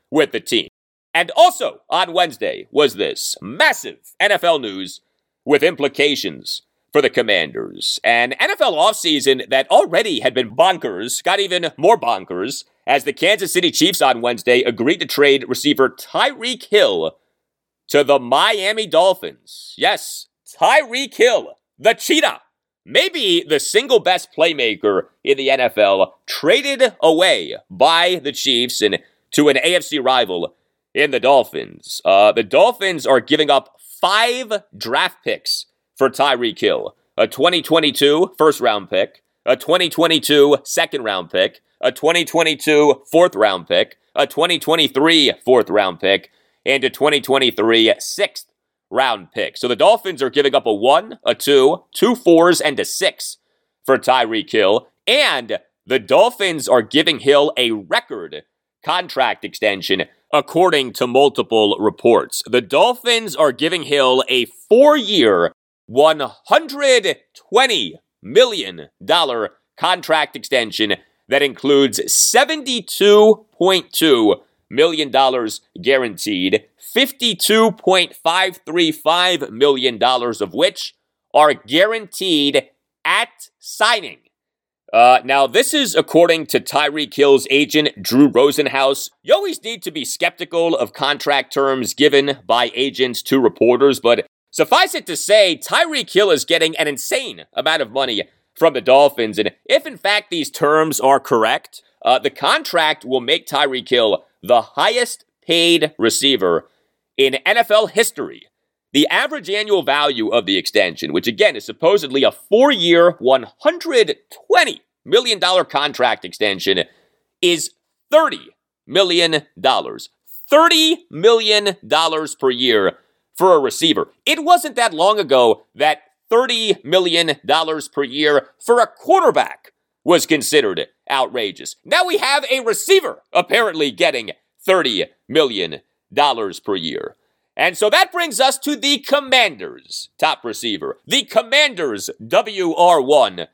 with the team. And also on Wednesday was this massive NFL news with implications for the Commanders. An NFL offseason that already had been bonkers got even more bonkers as the Kansas City Chiefs on Wednesday agreed to trade receiver Tyreek Hill to the Miami Dolphins. Yes, Tyreek Hill the Cheetah, maybe the single best playmaker in the NFL, traded away by the Chiefs and to an AFC rival in the Dolphins. Uh, the Dolphins are giving up five draft picks for Tyreek Hill a 2022 first round pick, a 2022 second round pick, a 2022 fourth round pick, a 2023 fourth round pick, and a 2023 sixth round pick. So the Dolphins are giving up a one, a two, two fours, and a six for Tyreek Hill. And the Dolphins are giving Hill a record contract extension, according to multiple reports. The Dolphins are giving Hill a four year, $120 million contract extension that includes $72.2 million dollars guaranteed, $52.535 million of which are guaranteed at signing. Uh, now, this is according to Tyreek Hill's agent, Drew Rosenhaus. You always need to be skeptical of contract terms given by agents to reporters, but suffice it to say, Tyreek Hill is getting an insane amount of money from the Dolphins. And if in fact these terms are correct, uh, the contract will make Tyreek Hill the highest paid receiver in NFL history. The average annual value of the extension, which again is supposedly a four year, $120 million contract extension, is $30 million. $30 million per year for a receiver. It wasn't that long ago that $30 million per year for a quarterback was considered outrageous. Now we have a receiver apparently getting $30 million per year. And so that brings us to the Commanders' top receiver, the Commanders' WR1,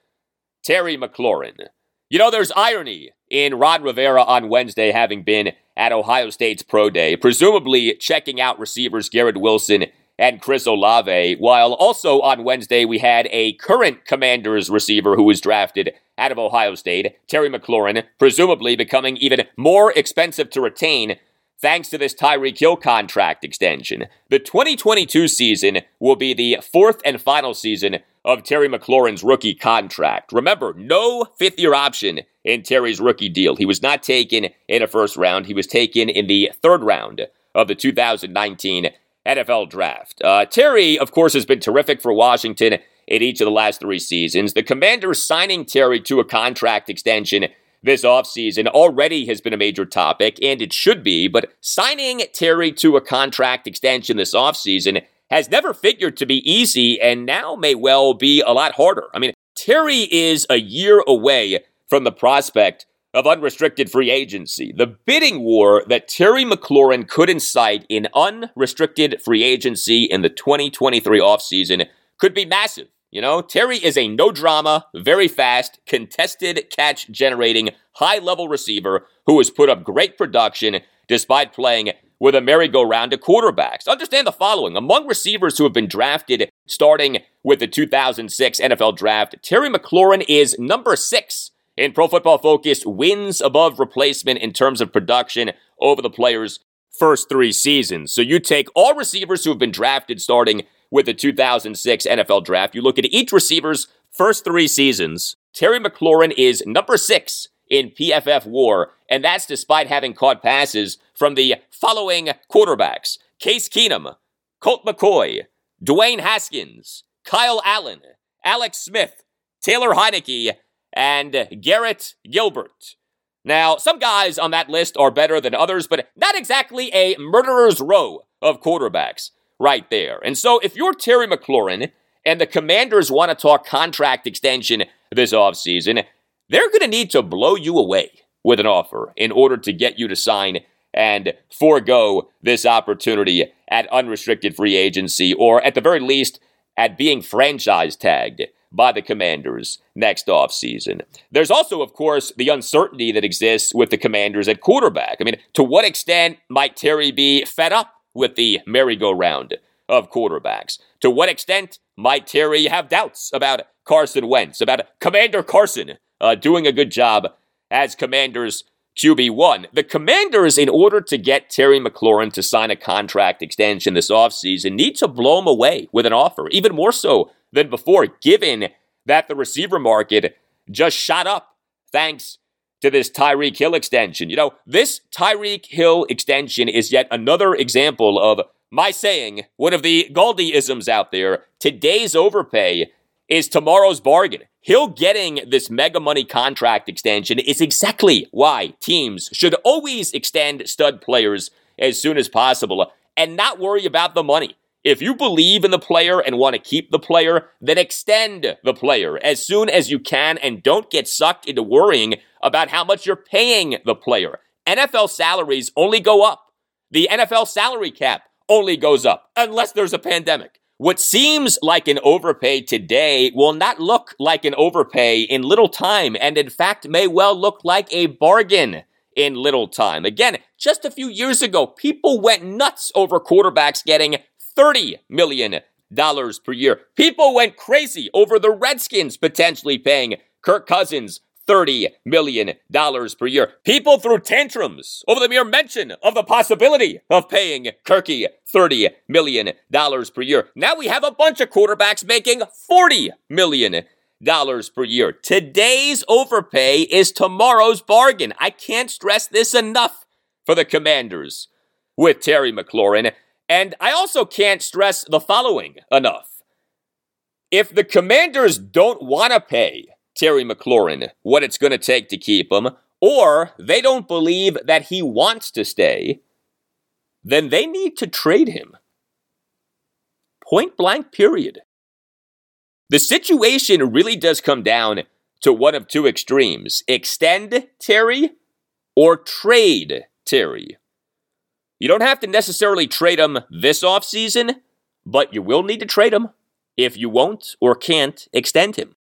Terry McLaurin. You know, there's irony in Ron Rivera on Wednesday having been at Ohio State's Pro Day, presumably checking out receivers Garrett Wilson and Chris Olave, while also on Wednesday we had a current Commanders receiver who was drafted out of Ohio State, Terry McLaurin, presumably becoming even more expensive to retain thanks to this Tyreek Hill contract extension. The 2022 season will be the fourth and final season of Terry McLaurin's rookie contract. Remember, no fifth year option in Terry's rookie deal. He was not taken in a first round, he was taken in the third round of the 2019 NFL draft. Uh, Terry, of course, has been terrific for Washington in each of the last three seasons. The Commanders signing Terry to a contract extension this offseason already has been a major topic, and it should be, but signing Terry to a contract extension this offseason has never figured to be easy and now may well be a lot harder. I mean, Terry is a year away from the prospect of unrestricted free agency. The bidding war that Terry McLaurin could incite in unrestricted free agency in the 2023 offseason could be massive. You know, Terry is a no drama, very fast, contested catch generating, high level receiver who has put up great production despite playing with a merry-go-round of quarterbacks. Understand the following. Among receivers who have been drafted starting with the 2006 NFL draft, Terry McLaurin is number six in Pro Football Focus wins above replacement in terms of production over the player's first three seasons. So you take all receivers who have been drafted starting with the 2006 NFL draft, you look at each receiver's first three seasons. Terry McLaurin is number six in PFF war, and that's despite having caught passes from the following quarterbacks Case Keenum, Colt McCoy, Dwayne Haskins, Kyle Allen, Alex Smith, Taylor Heinicke, and Garrett Gilbert. Now, some guys on that list are better than others, but not exactly a murderer's row of quarterbacks right there. And so, if you're Terry McLaurin and the commanders want to talk contract extension this offseason, they're going to need to blow you away with an offer in order to get you to sign and forego this opportunity at unrestricted free agency, or at the very least, at being franchise tagged by the Commanders next offseason. There's also, of course, the uncertainty that exists with the Commanders at quarterback. I mean, to what extent might Terry be fed up with the merry-go-round of quarterbacks? To what extent might Terry have doubts about Carson Wentz, about Commander Carson uh, doing a good job as Commanders QB1. The Commanders, in order to get Terry McLaurin to sign a contract extension this offseason, need to blow him away with an offer, even more so than before, given that the receiver market just shot up thanks to this Tyreek Hill extension. You know, this Tyreek Hill extension is yet another example of my saying, one of the Galdiisms out there, today's overpay is tomorrow's bargain. Hill getting this mega money contract extension is exactly why teams should always extend stud players as soon as possible and not worry about the money. If you believe in the player and want to keep the player, then extend the player as soon as you can and don't get sucked into worrying about how much you're paying the player. NFL salaries only go up. The NFL salary cap only goes up unless there's a pandemic. What seems like an overpay today will not look like an overpay in little time, and in fact may well look like a bargain in little time. Again, just a few years ago, people went nuts over quarterbacks getting $30 million per year. People went crazy over the Redskins potentially paying Kirk Cousins $30 million per year. People threw tantrums over the mere mention of the possibility of paying Kirky $30 million per year. Now we have a bunch of quarterbacks making $40 million per year. Today's overpay is tomorrow's bargain. I can't stress this enough for the commanders with Terry McLaurin. And I also can't stress the following enough. If the commanders don't want to pay Terry McLaurin what it's going to take to keep him, or they don't believe that he wants to stay, then they need to trade him. Point blank, period. The situation really does come down to one of two extremes extend Terry or trade Terry. You don't have to necessarily trade him this offseason, but you will need to trade him if you won't or can't extend him.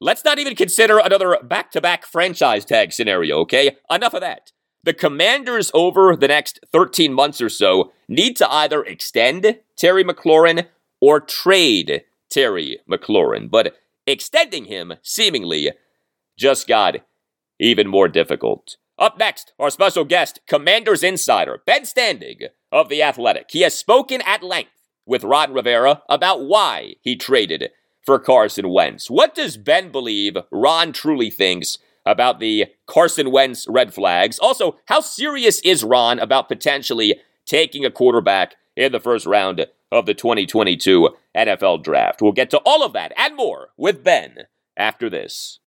Let's not even consider another back to back franchise tag scenario, okay? Enough of that. The commanders over the next 13 months or so need to either extend Terry McLaurin or trade Terry McLaurin. But extending him, seemingly, just got even more difficult. Up next, our special guest, Commanders Insider, Ben Standig of The Athletic. He has spoken at length with Ron Rivera about why he traded for Carson Wentz. What does Ben believe Ron truly thinks about the Carson Wentz red flags? Also, how serious is Ron about potentially taking a quarterback in the first round of the 2022 NFL Draft? We'll get to all of that and more with Ben after this.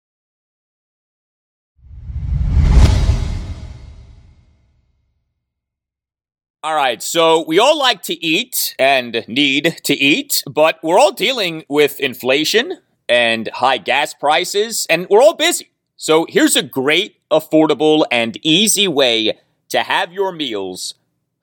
All right, so we all like to eat and need to eat, but we're all dealing with inflation and high gas prices, and we're all busy. So here's a great, affordable, and easy way to have your meals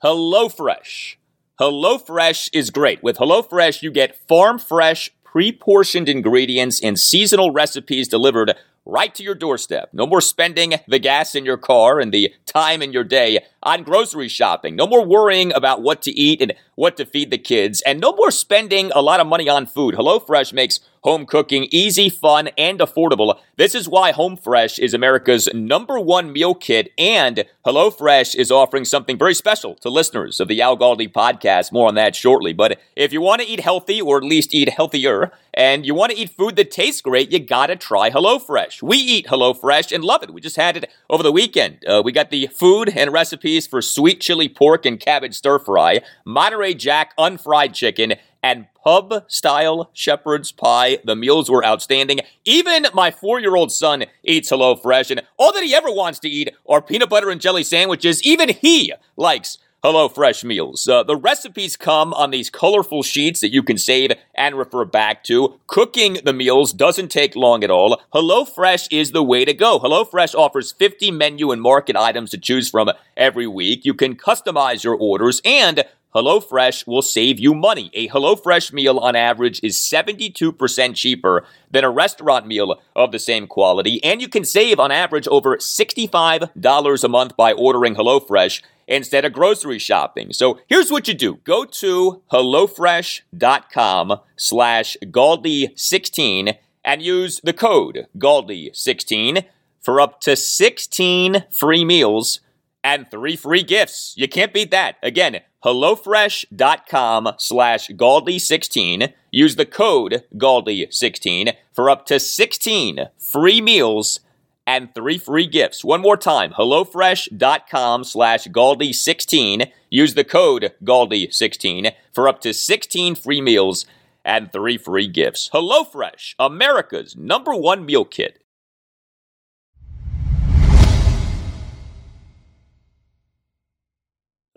HelloFresh. HelloFresh is great. With HelloFresh, you get farm fresh, pre portioned ingredients and seasonal recipes delivered right to your doorstep. No more spending the gas in your car and the time in your day on grocery shopping. No more worrying about what to eat and what to feed the kids. And no more spending a lot of money on food. HelloFresh makes home cooking easy, fun, and affordable. This is why Home Fresh is America's number one meal kit, and HelloFresh is offering something very special to listeners of the Al Galdi podcast. More on that shortly. But if you want to eat healthy, or at least eat healthier, and you want to eat food that tastes great, you gotta try HelloFresh. We eat HelloFresh and love it. We just had it over the weekend. Uh, we got the food and recipes for sweet chili pork and cabbage stir fry, Monterey Jack unfried chicken, and pub style shepherd's pie. The meals were outstanding. Even my four year old son eats HelloFresh, and all that he ever wants to eat are peanut butter and jelly sandwiches. Even he likes HelloFresh meals. Uh, the recipes come on these colorful sheets that you can save and refer back to. Cooking the meals doesn't take long at all. HelloFresh is the way to go. HelloFresh offers 50 menu and market items to choose from every week. You can customize your orders and HelloFresh will save you money. A HelloFresh meal on average is 72% cheaper than a restaurant meal of the same quality, and you can save on average over $65 a month by ordering HelloFresh instead of grocery shopping. So here's what you do. Go to HelloFresh.com slash Galdi16 and use the code Galdi16 for up to 16 free meals and three free gifts. You can't beat that. Again, HelloFresh.com slash Galdi16. Use the code Galdi16 for up to 16 free meals and three free gifts. One more time, HelloFresh.com slash Galdi16. Use the code Galdi16 for up to 16 free meals and three free gifts. HelloFresh, America's number one meal kit.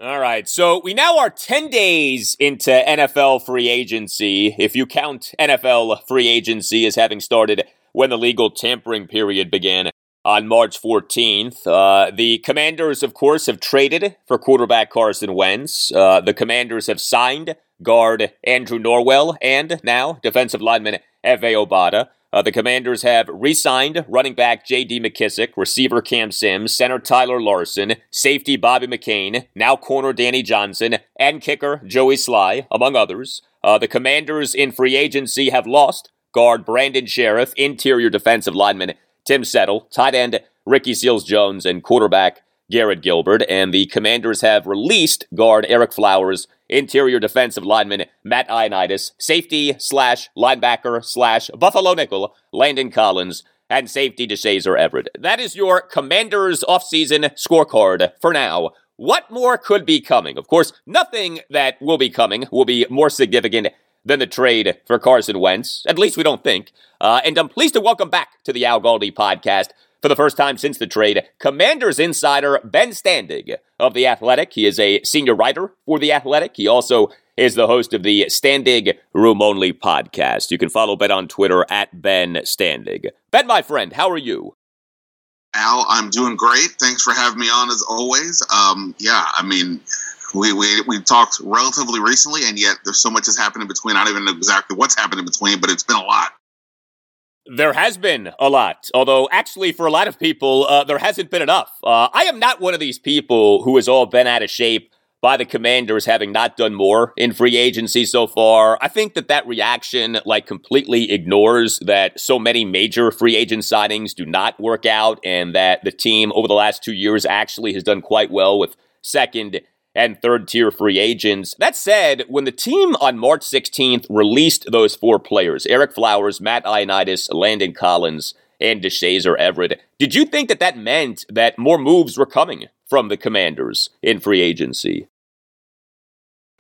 All right, so we now are 10 days into NFL free agency, if you count NFL free agency as having started when the legal tampering period began on March 14th. Uh, the Commanders, of course, have traded for quarterback Carson Wentz. Uh, the Commanders have signed guard Andrew Norwell and now defensive lineman Efe Obada. Uh, the Commanders have re signed running back J.D. McKissic, receiver Cam Sims, center Tyler Larsen, safety Bobby McCain, now corner Danny Johnson, and kicker Joey Slye, among others. Uh, the Commanders in free agency have lost guard Brandon Scherff, interior defensive lineman Tim Settle, tight end Ricky Seals Jones, and quarterback Garrett Gilbert. And the Commanders have released guard Ereck Flowers interior defensive lineman Matt Ioannidis, safety slash linebacker slash Buffalo nickel Landon Collins, and safety Deshazor Everett. That is your Commanders offseason scorecard for now. What more could be coming? Of course, nothing that will be coming will be more significant than the trade for Carson Wentz. At least we don't think. Uh, and I'm pleased to welcome back to the Al Galdi podcast for the first time since the trade, Commanders insider Ben Standig of The Athletic. He is a senior writer for The Athletic. He also is the host of the Standig Room Only podcast. You can follow Ben on Twitter at Ben Standig. Ben, my friend, how are you? Al, I'm doing great. Thanks for having me on as always. Um, yeah, I mean, we, we we talked relatively recently, and yet there's so much has happened in between. I don't even know exactly what's happened in between, but it's been a lot. There has been a lot, although actually for a lot of people, uh, there hasn't been enough. Uh, I am not one of these people who has all been out of shape by the commanders having not done more in free agency so far. I think that that reaction like completely ignores that so many major free agent signings do not work out and that the team over the last two years actually has done quite well with second and third tier free agents. That said, when the team on March 16th released those four players Ereck Flowers, Matt Ioannidis, Landon Collins, and Deshazor Everett, did you think that that meant that more moves were coming from the Commanders in free agency?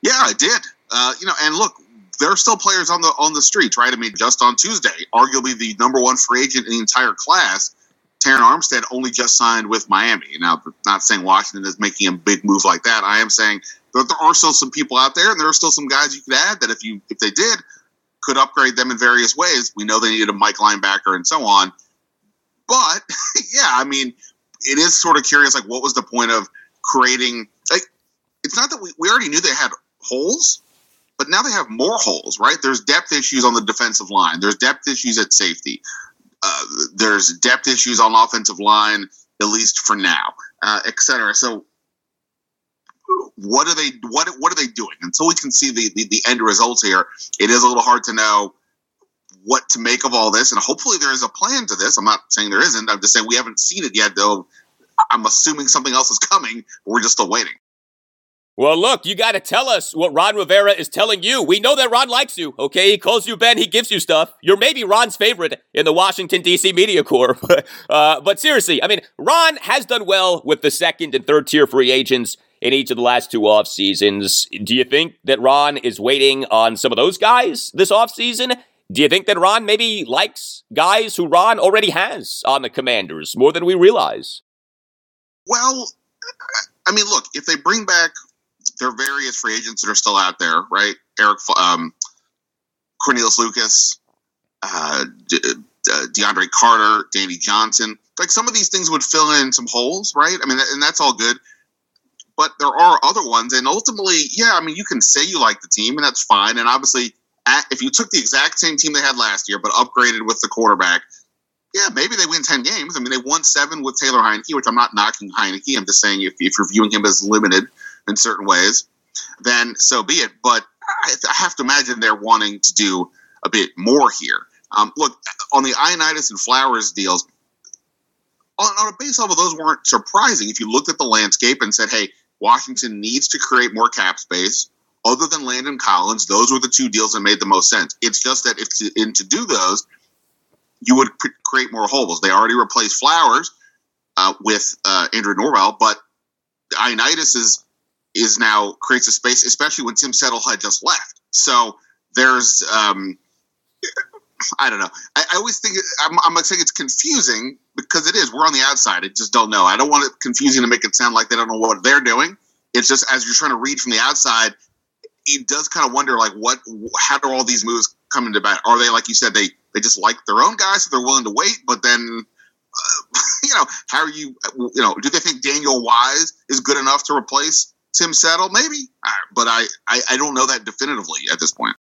Yeah, I did. Uh, you know, and look, there are still players on the on the streets, right? I mean, just on Tuesday, arguably the number one free agent in the entire class, Terron Armstead only just signed with Miami. Now, not saying Washington is making a big move like that. I am saying there, there are still some people out there, and there are still some guys you could add that if you if they did could upgrade them in various ways. We know they needed a Mike linebacker and so on. But yeah, I mean, it is sort of curious. Like, what was the point of creating? Like, it's not that we, we already knew they had holes, but now they have more holes, right? There's depth issues on the defensive line. There's depth issues at safety. Uh, there's depth issues on offensive line, at least for now, uh, et cetera. So, what are they? What what are they doing? Until we can see the, the the end results here, it is a little hard to know what to make of all this. And hopefully, there is a plan to this. I'm not saying there isn't. I'm just saying we haven't seen it yet, though. I'm assuming something else is coming. We're just still waiting. Well, look, you got to tell us what Ron Rivera is telling you. We know that Ron likes you, okay? He calls you Ben, he gives you stuff. You're maybe Ron's favorite in the Washington, D.C. media corps. uh, but seriously, I mean, Ron has done well with the second and third tier free agents in each of the last two off seasons. Do you think that Ron is waiting on some of those guys this off season? Do you think that Ron maybe likes guys who Ron already has on the Commanders more than we realize? Well, I mean, look, if they bring back there are various free agents that are still out there, right? Eric, um, Cornelius Lucas, uh, De- uh, DeAndre Carter, Danny Johnson. Like some of these things would fill in some holes, right? I mean, and that's all good. But there are other ones, and ultimately, yeah, I mean, you can say you like the team, and that's fine. And obviously, at, if you took the exact same team they had last year, but upgraded with the quarterback, yeah, maybe they win 10 games. I mean, they won seven with Taylor Heinicke, which I'm not knocking Heinicke. I'm just saying if, if you're viewing him as limited – in certain ways, then so be it. But I, I have to imagine they're wanting to do a bit more here. Um, look, on the Ioannidis and Flowers deals, on, on a base level, those weren't surprising. If you looked at the landscape and said, hey, Washington needs to create more cap space, other than Landon Collins, those were the two deals that made the most sense. It's just that if to, to do those, you would create more holes. They already replaced Flowers uh, with uh, Andrew Norwell, but Ioannidis is is now creates a space, especially when Tim Settle had just left. So there's, um, I don't know. I, I always think I'm, I'm gonna say it's confusing because it is. We're on the outside. I just don't know. I don't want it confusing to make it sound like they don't know what they're doing. It's just as you're trying to read from the outside, it does kind of wonder like what, how do all these moves come into bat? Are they like you said they they just like their own guys, so they're willing to wait, but then. Uh, you know, how are you? You know, do they think Daniel Wise is good enough to replace Tim Settle, maybe, uh, but I, I, I don't know that definitively at this point.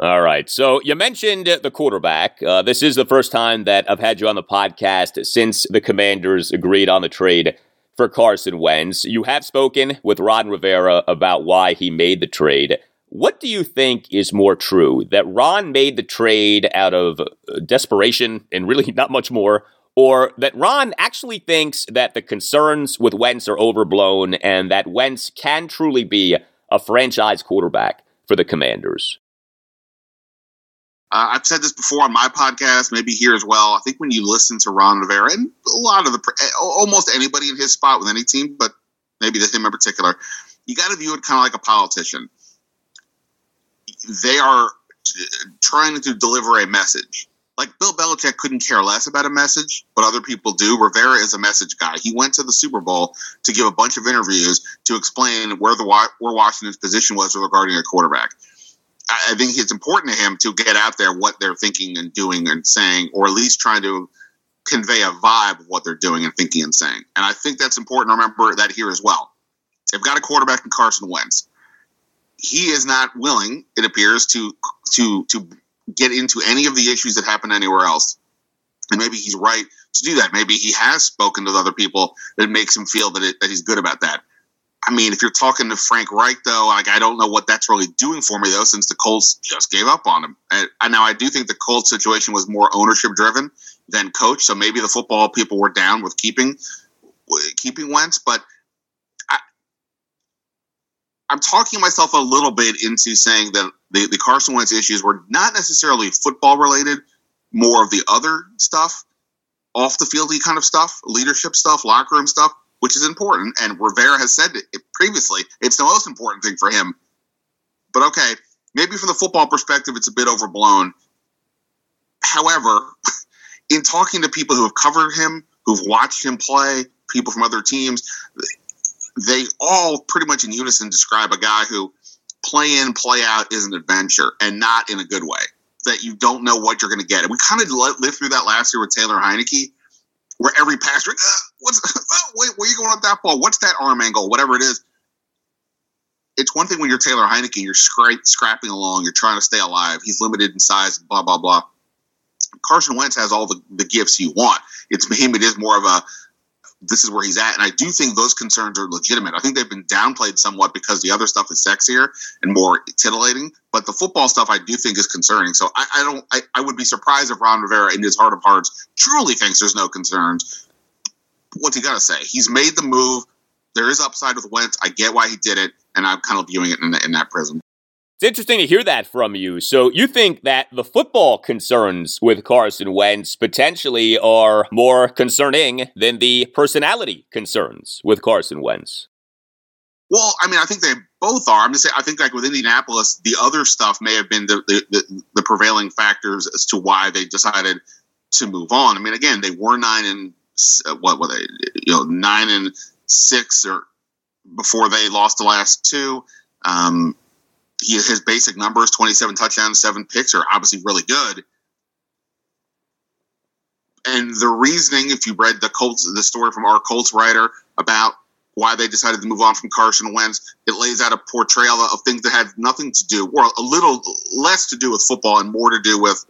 All right. So you mentioned the quarterback. Uh, this is the first time that I've had you on the podcast since the Commanders agreed on the trade for Carson Wentz. You have spoken with Ron Rivera about why he made the trade. What do you think is more true? That Ron made the trade out of desperation and really not much more, or that Ron actually thinks that the concerns with Wentz are overblown and that Wentz can truly be a franchise quarterback for the Commanders. Uh, I've said this before on my podcast, maybe here as well. I think when you listen to Ron Rivera and a lot of the, almost anybody in his spot with any team, but maybe him in particular, you got to view it kind of like a politician. They are trying to deliver a message like Bill Belichick couldn't care less about a message, but other people do. Rivera is a message guy. He went to the Super Bowl to give a bunch of interviews to explain where the where Washington's position was regarding a quarterback. I, I think it's important to him to get out there what they're thinking and doing and saying, or at least trying to convey a vibe of what they're doing and thinking and saying. And I think that's important to remember that here as well. They've got a quarterback in Carson Wentz. He is not willing, it appears, to to to get into any of the issues that happen anywhere else. And maybe he's right to do that. Maybe he has spoken to other people that makes him feel that, it, that he's good about that. I mean, if you're talking to Frank Reich, though, like I don't know what that's really doing for me, though, since the Colts just gave up on him. And, and now I do think the Colts situation was more ownership driven than coach, so maybe the football people were down with keeping keeping Wentz, but I'm talking myself a little bit into saying that the, the Carson Wentz issues were not necessarily football related, more of the other stuff, off the fieldy kind of stuff, leadership stuff, locker room stuff, which is important. And Rivera has said it previously, it's the most important thing for him. But okay, maybe from the football perspective, it's a bit overblown. However, in talking to people who have covered him, who've watched him play, people from other teams, they all pretty much in unison describe a guy who play in, play out is an adventure and not in a good way. That you don't know what you're going to get. And we kind of lived through that last year with Taylor Heinicke, where every pass, uh, what's, uh, wait, where are you going with that ball? What's that arm angle? Whatever it is. It's one thing when you're Taylor Heinicke, you're scra- scrapping along, you're trying to stay alive. He's limited in size, blah, blah, blah. Carson Wentz has all the, the gifts you want. It's him, it is more of a this is where he's at. And I do think those concerns are legitimate. I think they've been downplayed somewhat because the other stuff is sexier and more titillating. But the football stuff I do think is concerning. So I, I don't I, I, would be surprised if Ron Rivera in his heart of hearts truly thinks there's no concerns. What's he gotta say? He's made the move. There is upside with Wentz. I get why he did it, and I'm kind of viewing it in, the, in that prism. It's interesting to hear that from you. So you think that the football concerns with Carson Wentz potentially are more concerning than the personality concerns with Carson Wentz? Well, I mean, I think they both are. I'm just saying, I think like with Indianapolis, the other stuff may have been the, the, the, the prevailing factors as to why they decided to move on. I mean, again, they were nine and uh, what were they? You know, nine and six or before they lost the last two. Um, he, his basic numbers 27 touchdowns, seven picks are obviously really good. And the reasoning, if you read the Colts, the story from our Colts writer about why they decided to move on from Carson Wentz, it lays out a portrayal of things that had nothing to do, or a little less to do with football and more to do with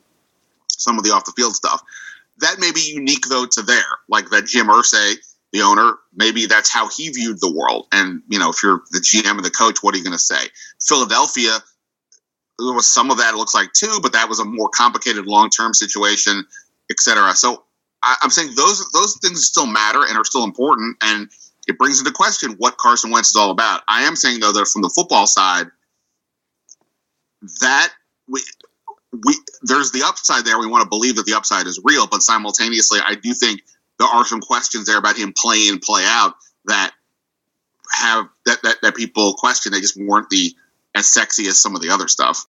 some of the off the field stuff. That may be unique though to there, like that Jim Irsay the owner, maybe that's how he viewed the world. And, you know, if you're the GM and the coach, what are you going to say? Philadelphia, there was some of that, looks like too, but that was a more complicated long term situation, et cetera. So I, am saying those those things still matter and are still important. And it brings into question what Carson Wentz is all about. I am saying, though, that from the football side, that we, we there's the upside there. We want to believe that the upside is real, but simultaneously, I do think there are some questions there about him play in, play out that have that, that that people question. They just weren't the as sexy as some of the other stuff.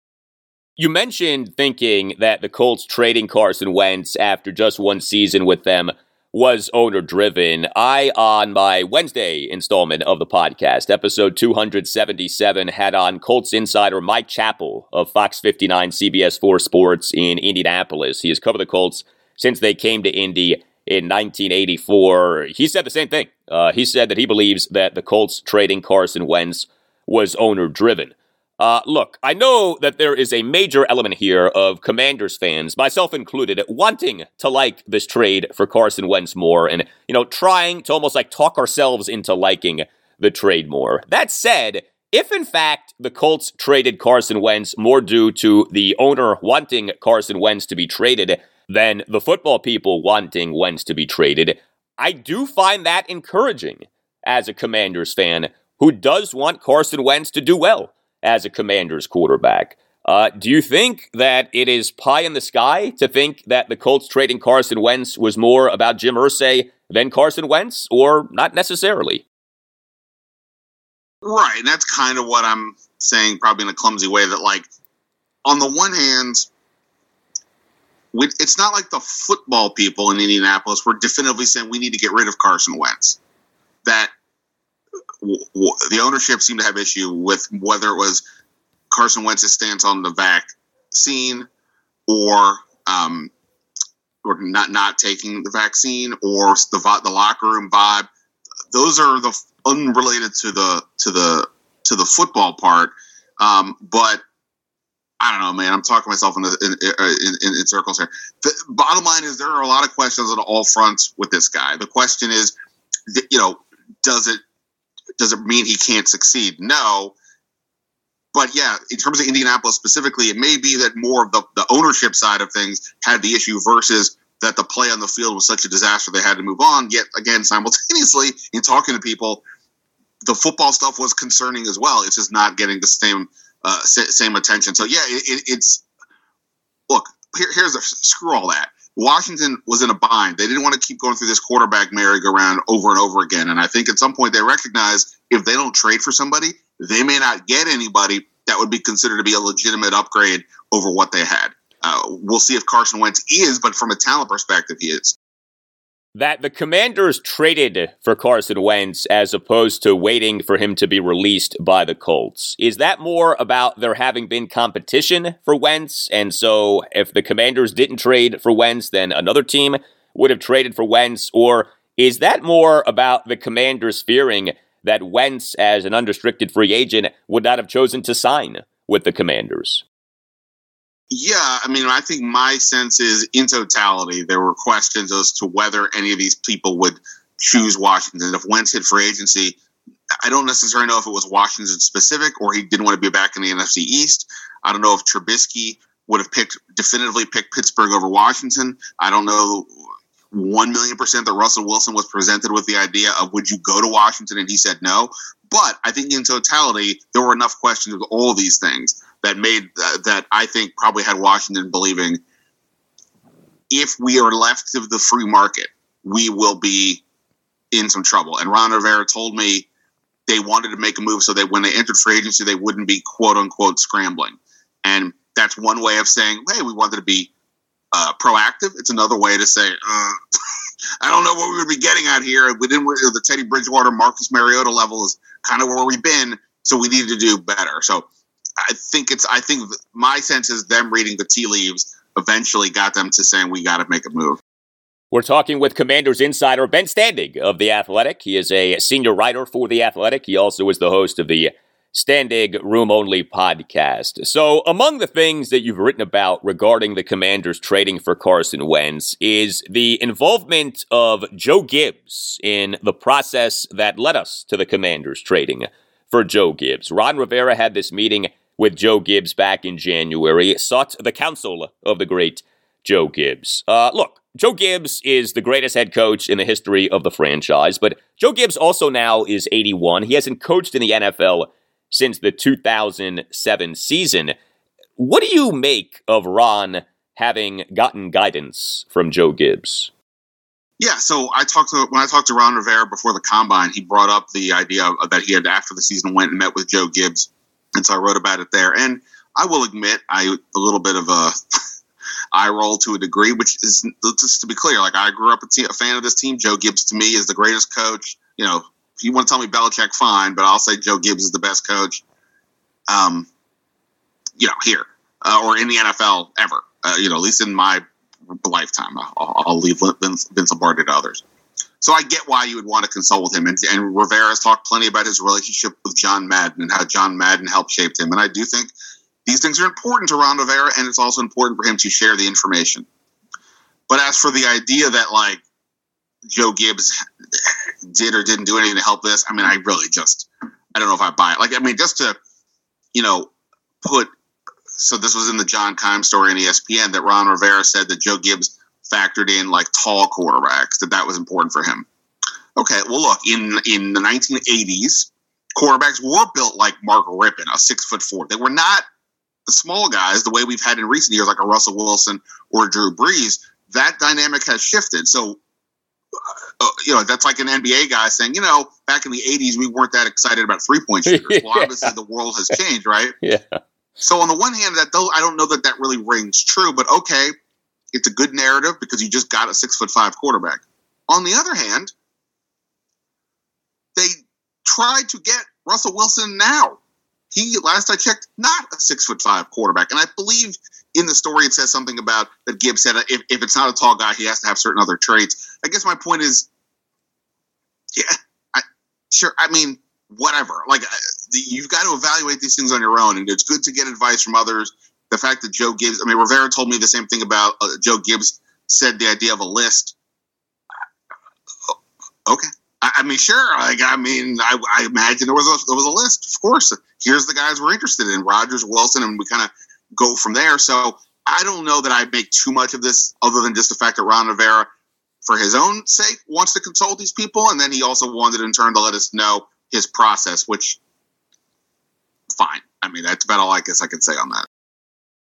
You mentioned thinking that the Colts trading Carson Wentz after just one season with them was owner driven. I, on my Wednesday installment of the podcast, episode 277, had on Colts insider Mike Chappell of Fox 59 CBS 4 Sports in Indianapolis. He has covered the Colts since they came to Indy in 1984. He said the same thing. Uh, he said that he believes that the Colts trading Carson Wentz was owner driven. Uh, look, I know that there is a major element here of Commanders fans, myself included, wanting to like this trade for Carson Wentz more and, you know, trying to almost like talk ourselves into liking the trade more. That said, if in fact the Colts traded Carson Wentz more due to the owner wanting Carson Wentz to be traded than the football people wanting Wentz to be traded. I do find that encouraging as a Commanders fan who does want Carson Wentz to do well as a Commanders quarterback. Uh, do you think that it is pie in the sky to think that the Colts trading Carson Wentz was more about Jim Irsay than Carson Wentz, or not necessarily? Right, and that's kind of what I'm saying, probably in a clumsy way. That, like, on the one hand, it's not like the football people in Indianapolis were definitively saying we need to get rid of Carson Wentz. That w- w- the ownership seemed to have issue with whether it was Carson Wentz's stance on the vaccine or um, or not not taking the vaccine or the the locker room vibe. Those are the unrelated to the to the to the football part. Um, but I don't know, man. I'm talking myself in, the, uh, in, in, in, circles here. The bottom line is there are a lot of questions on all fronts with this guy. The question is, you know, does it does it mean he can't succeed? No. But yeah, in terms of Indianapolis specifically, it may be that more of the, the ownership side of things had the issue versus that the play on the field was such a disaster they had to move on. Yet again, simultaneously, in talking to people, the football stuff was concerning as well. It's just not getting the same uh, same attention. So yeah, it, it, it's look here, here's a screw all that. Washington was in a bind. They didn't want to keep going through this quarterback merry-go-round over and over again. And I think at some point they recognize if they don't trade for somebody, they may not get anybody that would be considered to be a legitimate upgrade over what they had. Uh, we'll see if Carson Wentz is, but from a talent perspective, he is. That the commanders traded for Carson Wentz as opposed to waiting for him to be released by the Colts. Is that more about there having been competition for Wentz? And so if the commanders didn't trade for Wentz, then another team would have traded for Wentz? Or is that more about the commanders fearing that Wentz, as an unrestricted free agent, would not have chosen to sign with the commanders? Yeah, I mean, I think my sense is in totality, there were questions as to whether any of these people would choose Washington. If Wentz hit free agency, I don't necessarily know if it was Washington specific or he didn't want to be back in the NFC East. I don't know if Trubisky would have picked definitively picked Pittsburgh over Washington. I don't know one million percent that Russell Wilson was presented with the idea of would you go to Washington and he said no. But I think in totality, there were enough questions with all these things that made uh, that I think probably had Washington believing if we are left to the free market, we will be in some trouble. And Ron Rivera told me they wanted to make a move so that when they entered free agency, they wouldn't be quote unquote scrambling. And that's one way of saying, hey, we wanted to be uh, proactive. It's another way to say, uh, I don't know what we would be getting out here. We didn't. The Teddy Bridgewater, Marcus Mariota level is kind of where we've been, so we needed to do better. So I think it's. I think my sense is them reading the tea leaves eventually got them to saying we got to make a move. We're talking with Commanders insider Ben Standig of The Athletic. He is a senior writer for The Athletic. He also is the host of the Standig Room Only podcast. So, among the things that you've written about regarding the Commanders trading for Carson Wentz is the involvement of Joe Gibbs in the process that led us to the Commanders trading for Joe Gibbs. Ron Rivera had this meeting with Joe Gibbs back in January, sought the counsel of the great Joe Gibbs. Uh, look, Joe Gibbs is the greatest head coach in the history of the franchise, but Joe Gibbs also now is 81. He hasn't coached in the NFL since the 2007 season. What do you make of Ron having gotten guidance from Joe Gibbs? Yeah, so I talked to when I talked to Ron Rivera before the combine, he brought up the idea that he had after the season went and met with Joe Gibbs and so I wrote about it there. And I will admit, I a little bit of a eye roll to a degree, which is just to be clear. Like I grew up a, te- a fan of this team. Joe Gibbs to me is the greatest coach. You know, if you want to tell me Belichick, fine, but I'll say Joe Gibbs is the best coach. Um, you know, here uh, or in the NFL ever. Uh, you know, at least in my lifetime. I'll, I'll leave Vince, Vince Lombardi to others. So I get why you would want to consult with him. And, and Rivera's talked plenty about his relationship with John Madden and how John Madden helped shape him. And I do think these things are important to Ron Rivera, and it's also important for him to share the information. But as for the idea that like Joe Gibbs did or didn't do anything to help this, I mean, I really just I don't know if I buy it. Like, I mean, just to you know put so this was in the John Keim story in ESPN that Ron Rivera said that Joe Gibbs factored in like tall quarterbacks that that was important for him. Okay, well look in in the 1980s, quarterbacks were built like Mark Rypien, a six foot four. They were not the small guys the way we've had in recent years, like a Russell Wilson or Drew Brees. That dynamic has shifted. So, uh, you know, that's like an NBA guy saying, you know, back in the 80s, we weren't that excited about three point shooters. Well, obviously, the world has changed, right? Yeah. So, on the one hand, that though I don't know that that really rings true, but okay, it's a good narrative because you just got a six foot five quarterback. On the other hand, they tried to get Russell Wilson now. He, last I checked, not a six foot five quarterback. And I believe in the story it says something about that Gibbs said if, if it's not a tall guy, he has to have certain other traits. I guess my point is, yeah, I, sure. I mean, whatever. Like, you've got to evaluate these things on your own, and it's good to get advice from others the fact that Joe Gibbs, I mean, Rivera told me the same thing about uh, Joe Gibbs said the idea of a list. Okay. I, I mean, sure. Like, I mean, I, I, imagine there was a, there was a list. Of course, here's the guys we're interested in: Rodgers, Wilson, and we kind of go from there. So I don't know that I make too much of this, other than just the fact that Ron Rivera, for his own sake, wants to consult these people, and then he also wanted in turn to let us know his process, which fine. I mean, that's about all I guess I can say on that.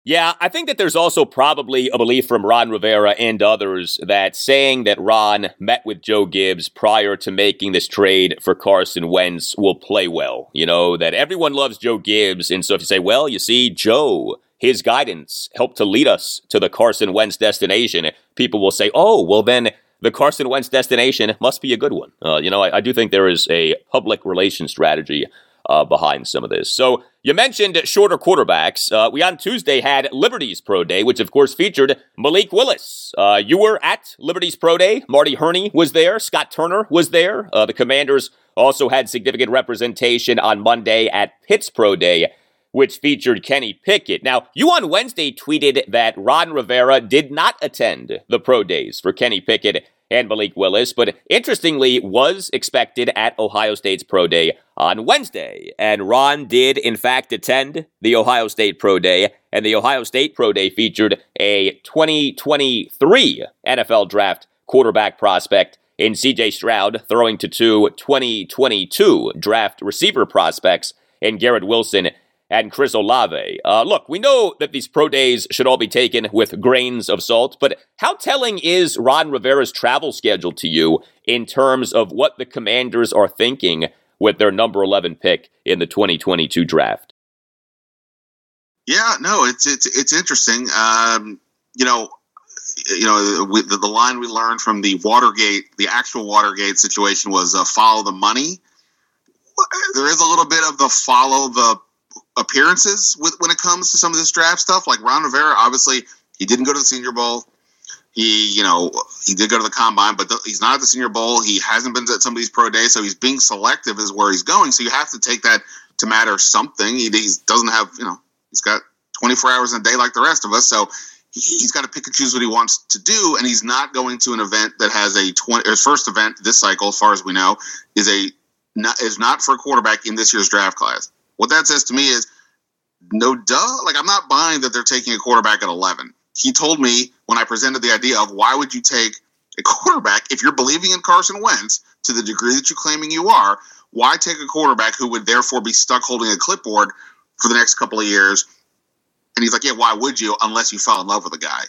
Yeah, I think that there's also probably a belief from Ron Rivera and others that saying that Ron met with Joe Gibbs prior to making this trade for Carson Wentz will play well. You know, that everyone loves Joe Gibbs. And so if you say, well, you see, Joe, his guidance helped to lead us to the Carson Wentz destination, people will say, oh, well, then the Carson Wentz destination must be a good one. Uh, you know, I, I, do think there is a public relations strategy uh, behind some of this. So you mentioned shorter quarterbacks. Uh, we on Tuesday had Liberty's Pro Day, which of course featured Malik Willis. Uh, you were at Liberty's Pro Day. Marty Hurney was there. Scott Turner was there. Uh, the Commanders also had significant representation on Monday at Pitt's Pro Day which featured Kenny Pickett. Now, you on Wednesday tweeted that Ron Rivera did not attend the pro days for Kenny Pickett and Malik Willis, but interestingly was expected at Ohio State's pro day on Wednesday. And Ron did, in fact, attend the Ohio State pro day, and the Ohio State pro day featured a 2023 NFL draft quarterback prospect in CJ Stroud, throwing to two 2022 draft receiver prospects in Garrett Wilson and Chris Olave. Uh, look, we know that these pro days should all be taken with grains of salt, but how telling is Ron Rivera's travel schedule to you in terms of what the commanders are thinking with their number 11 pick in the 2022 draft? Yeah, no, it's it's it's interesting. Um, you know, you know, the, the, line we learned from the Watergate, the actual Watergate situation was uh, follow the money. There is a little bit of the follow the appearances with when it comes to some of this draft stuff. Like Ron Rivera, obviously, he didn't go to the Senior Bowl. He, you know, he did go to the combine, but he's not at the Senior Bowl. He hasn't been at some of these pro days, so he's being selective is where he's going. So you have to take that to matter something. He, he doesn't have, you know, he's got 24 hours in a day like the rest of us, so he's got to pick and choose what he wants to do. And he's not going to an event that has a 20. His first event this cycle, as far as we know, is a not, is not for a quarterback in this year's draft class. What that says to me is no duh. Like I'm not buying that they're taking a quarterback at 11. He told me when I presented the idea of why would you take a quarterback if you're believing in Carson Wentz to the degree that you're claiming you are, why take a quarterback who would therefore be stuck holding a clipboard for the next couple of years? And he's like, yeah, why would you unless you fell in love with the guy?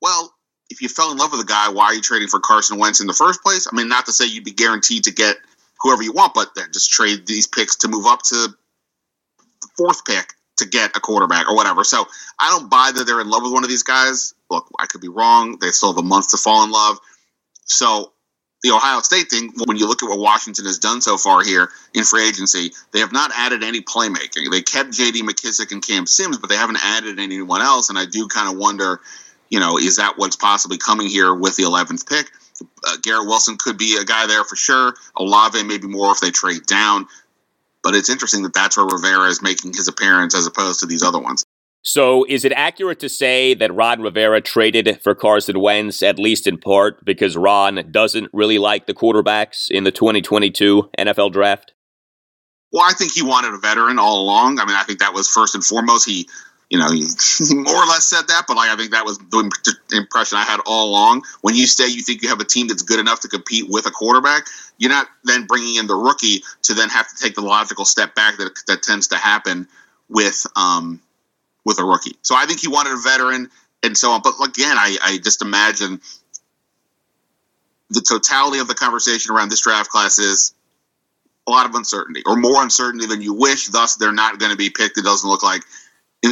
Well, if you fell in love with the guy, why are you trading for Carson Wentz in the first place? I mean, not to say you'd be guaranteed to get whoever you want, but then just trade these picks to move up to fourth pick to get a quarterback or whatever. So I don't buy that they're in love with one of these guys. Look, I could be wrong. They still have a month to fall in love. So the Ohio State thing, when you look at what Washington has done so far here in free agency, they have not added any playmaking. They kept J.D. McKissic and Cam Sims, but they haven't added anyone else. And I do kind of wonder, you know, is that what's possibly coming here with the 11th pick? Uh, Garrett Wilson could be a guy there for sure. Olave maybe more if they trade down. But it's interesting that that's where Rivera is making his appearance as opposed to these other ones. So, is it accurate to say that Ron Rivera traded for Carson Wentz, at least in part, because Ron doesn't really like the quarterbacks in the 2022 NFL draft? Well, I think he wanted a veteran all along. I mean, I think that was first and foremost. He you know, he, more or less said that, but like I think that was the impression I had all along. When you say you think you have a team that's good enough to compete with a quarterback, you're not then bringing in the rookie to then have to take the logical step back that that tends to happen with um with a rookie. So I think he wanted a veteran and so on. But again, I, I just imagine the totality of the conversation around this draft class is a lot of uncertainty or more uncertainty than you wish. Thus, they're not going to be picked. It doesn't look like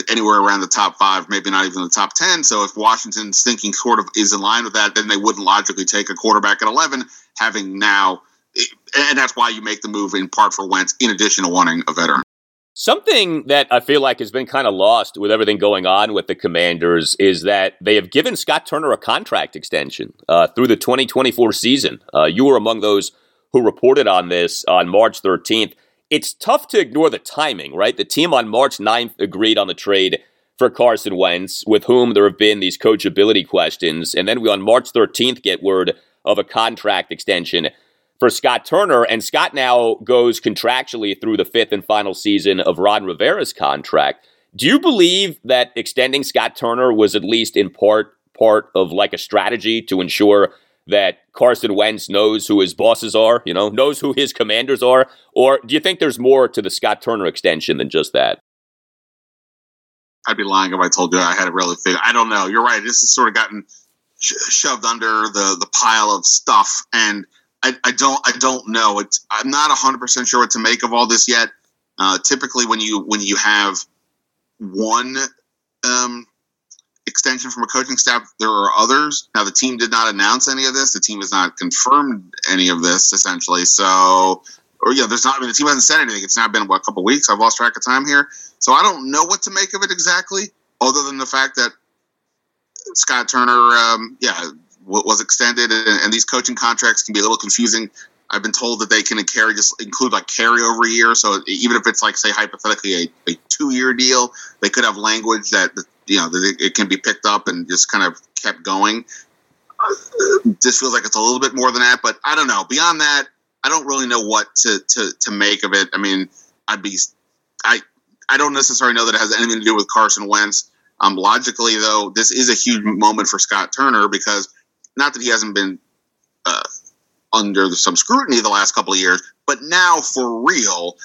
anywhere around the top five, maybe not even the top 10. So if Washington's thinking sort of is in line with that, then they wouldn't logically take a quarterback at 11, having now, and that's why you make the move in part for Wentz, in addition to wanting a veteran. Something that I feel like has been kind of lost with everything going on with the Commanders is that they have given Scott Turner a contract extension uh, through the 2024 season. Uh, you were among those who reported on this on March 13th it's tough to ignore the timing, right? The team on March 9th agreed on the trade for Carson Wentz, with whom there have been these coachability questions. And then we on March 13th get word of a contract extension for Scott Turner. And Scott now goes contractually through the fifth and final season of Ron Rivera's contract. Do you believe that extending Scott Turner was at least in part part of like a strategy to ensure that Carson Wentz knows who his bosses are, you know, knows who his commanders are? Or do you think there's more to the Scott Turner extension than just that? I'd be lying if I told you I had it really figured. I don't know. You're right. This has sort of gotten sh- shoved under the the pile of stuff, and I, I don't I don't know. It's I'm not 100 percent sure what to make of all this yet. Uh, typically, when you when you have one um, extension from a coaching staff. There are others. Now, the team did not announce any of this. The team has not confirmed any of this, essentially. So, or yeah, there's not. I mean, the team hasn't said anything. It's now been what, a couple weeks. I've lost track of time here, so I don't know what to make of it exactly, other than the fact that Scott Turner, um, yeah, was extended, and, and, these coaching contracts can be a little confusing. I've been told that they can carry just include like carryover year. So even if it's like say hypothetically a, a two year deal, they could have language that you know that it, can be picked up and just kind of kept going. This feels like it's a little bit more than that, but I don't know. Beyond that, I don't really know what to to to make of it. I mean, I'd be I I don't necessarily know that it has anything to do with Carson Wentz. Um, logically, though, this is a huge moment for Scott Turner because not that he hasn't been uh, under some scrutiny the last couple of years, but now for real,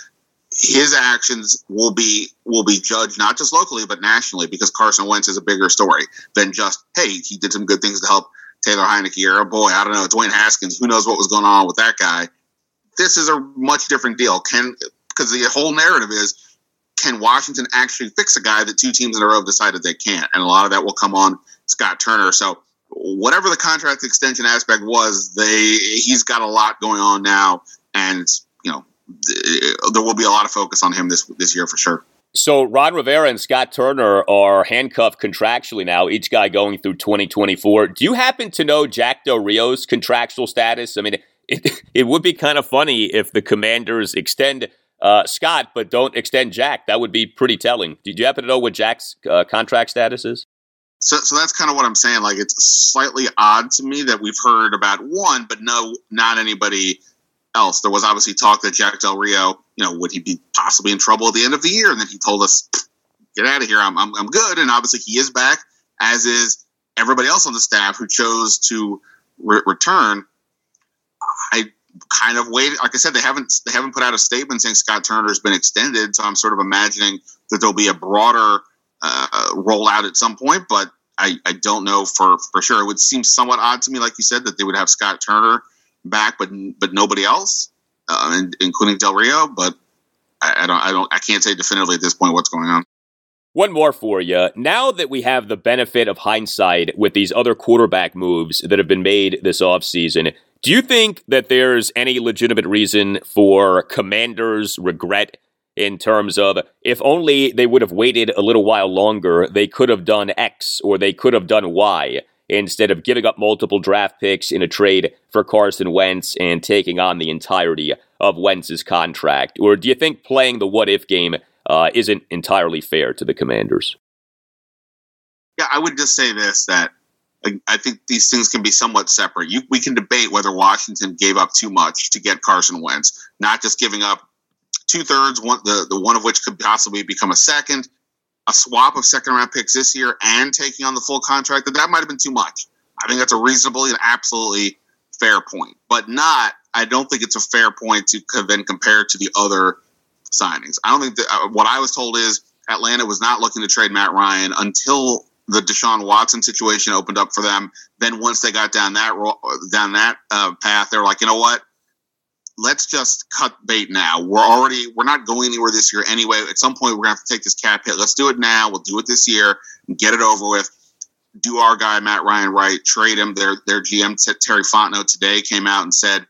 his actions will be will be judged not just locally but nationally because Carson Wentz is a bigger story than just hey he did some good things to help Taylor Heinicke or boy I don't know Dwayne Haskins who knows what was going on with that guy. This is a much different deal. Can because the whole narrative is can Washington actually fix a guy that two teams in a row have decided they can't, and a lot of that will come on Scott Turner. So whatever the contract extension aspect was, they he's got a lot going on now, and you know there will be a lot of focus on him this this year for sure. So Ron Rivera and Scott Turner are handcuffed contractually now, each guy going through 2024. Do you happen to know Jack Del Rio's contractual status? I mean, it, it would be kind of funny if the Commanders extend uh, Scott but don't extend Jack. That would be pretty telling. Did you happen to know what Jack's uh, contract status is? So, so that's kind of what I'm saying. Like, it's slightly odd to me that we've heard about one, but no, not anybody else. There was obviously talk that Jack Del Rio, you know, would he be possibly in trouble at the end of the year? And then he told us, "Get out of here. I'm, I'm, I'm good." And obviously, he is back, as is everybody else on the staff who chose to re- return. I kind of waited. Like I said, they haven't they haven't put out a statement saying Scott Turner's been extended. So I'm sort of imagining that there'll be a broader uh, rollout at some point. But I, I don't know for, for sure. It would seem somewhat odd to me, like you said, that they would have Scott Turner back, but but nobody else, uh, including Del Rio. But I, I, don't I don't I can't say definitively at this point what's going on. One more for you. Now that we have the benefit of hindsight with these other quarterback moves that have been made this offseason, do you think that there's any legitimate reason for commanders' regret in terms of if only they would have waited a little while longer, they could have done X or they could have done Y instead of giving up multiple draft picks in a trade for Carson Wentz and taking on the entirety of Wentz's contract? Or do you think playing the what if game uh, isn't entirely fair to the Commanders? Yeah, I would just say this that I think these things can be somewhat separate. You, we can debate whether Washington gave up too much to get Carson Wentz, not just giving up two thirds, one the, the one of which could possibly become a second, a swap of second round picks this year, and taking on the full contract. That that might have been too much. I think that's a reasonably and absolutely fair point, but not. I don't think it's a fair point to then compare to the other signings. I don't think that uh, what I was told is Atlanta was not looking to trade Matt Ryan until the Deshaun Watson situation opened up for them. Then once they got down that down that uh, path, they're like, you know what? Let's just cut bait now. We're already we're not going anywhere this year anyway. At some point, we're gonna have to take this cap hit. Let's do it now. We'll do it this year and get it over with. Do our guy Matt Ryan right? Trade him. Their their GM Terry Fontenot today came out and said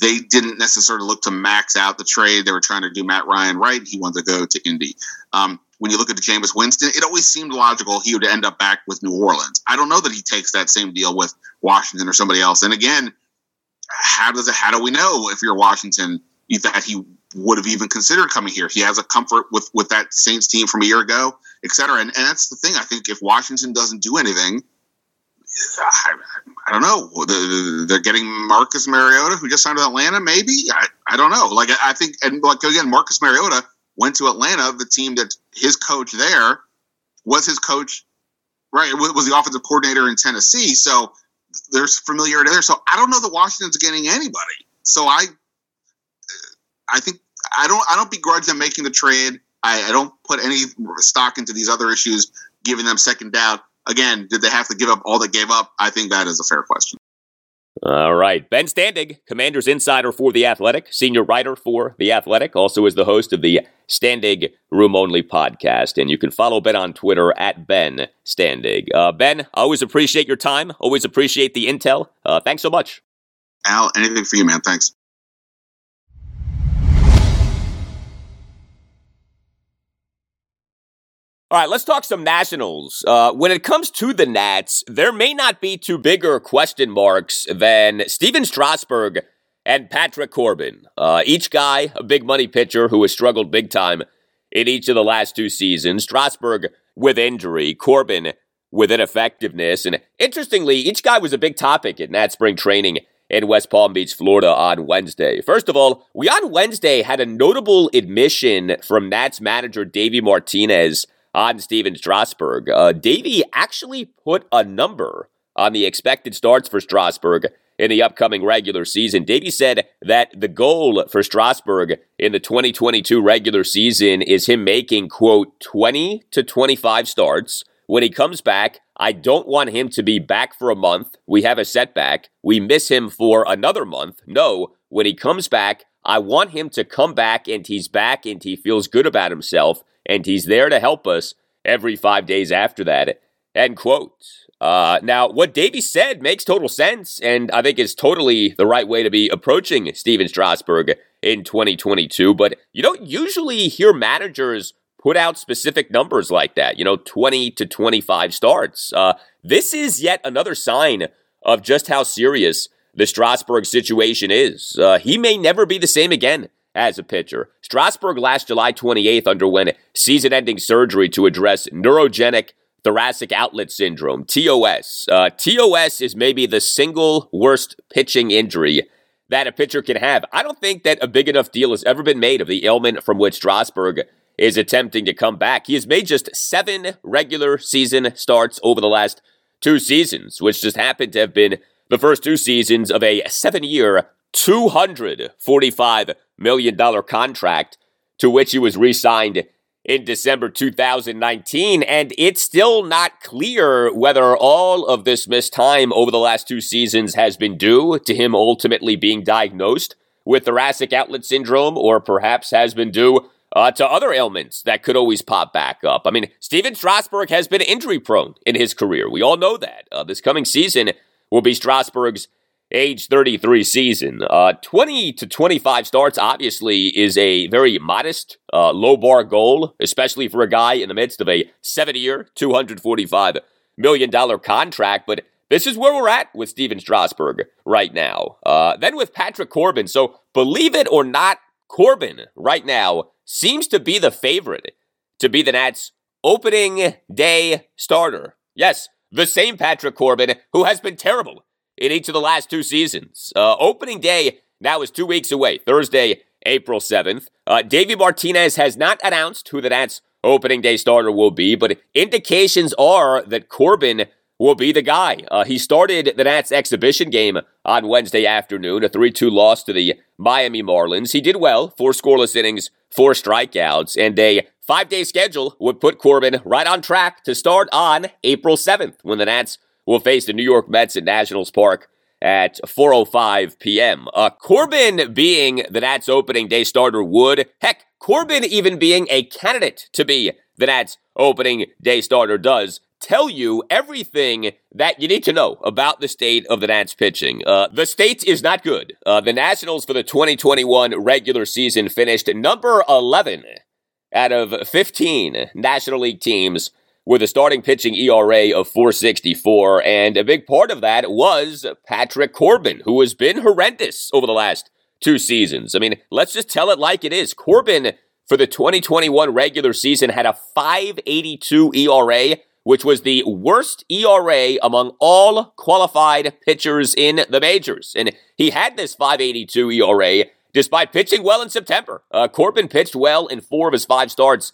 they didn't necessarily look to max out the trade. They were trying to do Matt Ryan right. He wanted to go to Indy. Um, when you look at the Jameis Winston, it always seemed logical he would end up back with New Orleans. I don't know that he takes that same deal with Washington or somebody else. And again, how does it? How do we know if you're Washington that he would have even considered coming here? He has a comfort with with that Saints team from a year ago, et cetera. And, and that's the thing. I think if Washington doesn't do anything, I, I don't know. They're getting Marcus Mariota, who just signed with Atlanta. Maybe I, I don't know. Like I think, and like again, Marcus Mariota went to Atlanta, the team that his coach there was his coach. Right, was the offensive coordinator in Tennessee. So there's familiarity there. So I don't know that Washington's getting anybody. So I, I think I don't I don't begrudge them making the trade. I, I don't put any stock into these other issues, giving them second doubt. Again, did they have to give up all they gave up? I think that is a fair question. All right. Ben Standig, Commanders Insider for The Athletic, senior writer for The Athletic, also is the host of the Standig Room Only podcast. And you can follow Ben on Twitter at Ben Standig. Uh, ben, always appreciate your time. Always appreciate the intel. Uh, thanks so much. Al, anything for you, man. Thanks. All right, let's talk some Nationals. Uh, when it comes to the Nats, there may not be two bigger question marks than Stephen Strasburg and Patrick Corbin. Uh, each guy, a big money pitcher who has struggled big time in each of the last two seasons. Strasburg with injury, Corbin with ineffectiveness. And interestingly, each guy was a big topic at Nat spring training in West Palm Beach, Florida on Wednesday. First of all, we on Wednesday had a notable admission from Nats manager Davey Martinez on Stephen Strasburg. Uh, Davey actually put a number on the expected starts for Strasburg in the upcoming regular season. Davey said that the goal for Strasburg in the 2022 regular season is him making, quote, 20 to 25 starts. When he comes back, I don't want him to be back for a month. We have a setback. We miss him for another month. No, when he comes back, I want him to come back and he's back and he feels good about himself and he's there to help us every five days after that. End quote. Uh, now, what Davey said makes total sense, and I think is totally the right way to be approaching Stephen Strasburg in 2022. But you don't usually hear managers put out specific numbers like that, you know, 20 to 25 starts. Uh, this is yet another sign of just how serious the Strasburg situation is. Uh, he may never be the same again as a pitcher. Strasburg last July 28th underwent season ending surgery to address neurogenic thoracic outlet syndrome, TOS. Uh, TOS is maybe the single worst pitching injury that a pitcher can have. I don't think that a big enough deal has ever been made of the ailment from which Strasburg is attempting to come back. He has made just seven regular season starts over the last two seasons, which just happened to have been the first two seasons of a seven year, $245 million contract to which he was re signed in December 2019. And it's still not clear whether all of this missed time over the last two seasons has been due to him ultimately being diagnosed with thoracic outlet syndrome or perhaps has been due uh, to other ailments that could always pop back up. I mean, Stephen Strasburg has been injury prone in his career. We all know that. Uh, this coming season will be Strasburg's age 33 season. Uh, 20 to 25 starts, obviously, is a very modest, uh, low bar goal, especially for a guy in the midst of a seven year, $245 million contract. But this is where we're at with Stephen Strasburg right now. Uh, then with Patrick Corbin. So believe it or not, Corbin right now seems to be the favorite to be the Nats' opening day starter. Yes, the same Patrick Corbin who has been terrible in each of the last two seasons. Uh, opening day now is two weeks away, Thursday, April 7th. Uh, Davey Martinez has not announced who the Nats' opening day starter will be, but indications are that Corbin will be the guy. Uh, he started the Nats exhibition game on Wednesday afternoon, a 3 2 loss to the Miami Marlins. He did well, four scoreless innings, four strikeouts, and a five day schedule would put Corbin right on track to start on April 7th when the Nats will face the New York Mets at Nationals Park at 4:05 p.m. Uh, Corbin being the Nats opening day starter would, heck, Corbin even being a candidate to be the Nats opening day starter does tell you everything that you need to know about the state of the Nats pitching. Uh, the state is not good. Uh, the Nationals for the 2021 regular season finished number 11 out of 15 National League teams with a starting pitching ERA of 464. And a big part of that was Patrick Corbin, who has been horrendous over the last two seasons. I mean, let's just tell it like it is. Corbin, for the 2021 regular season, had a 582 ERA, which was the worst ERA among all qualified pitchers in the majors. And he had this 582 ERA despite pitching well in September. Uh, Corbin pitched well in four of his five starts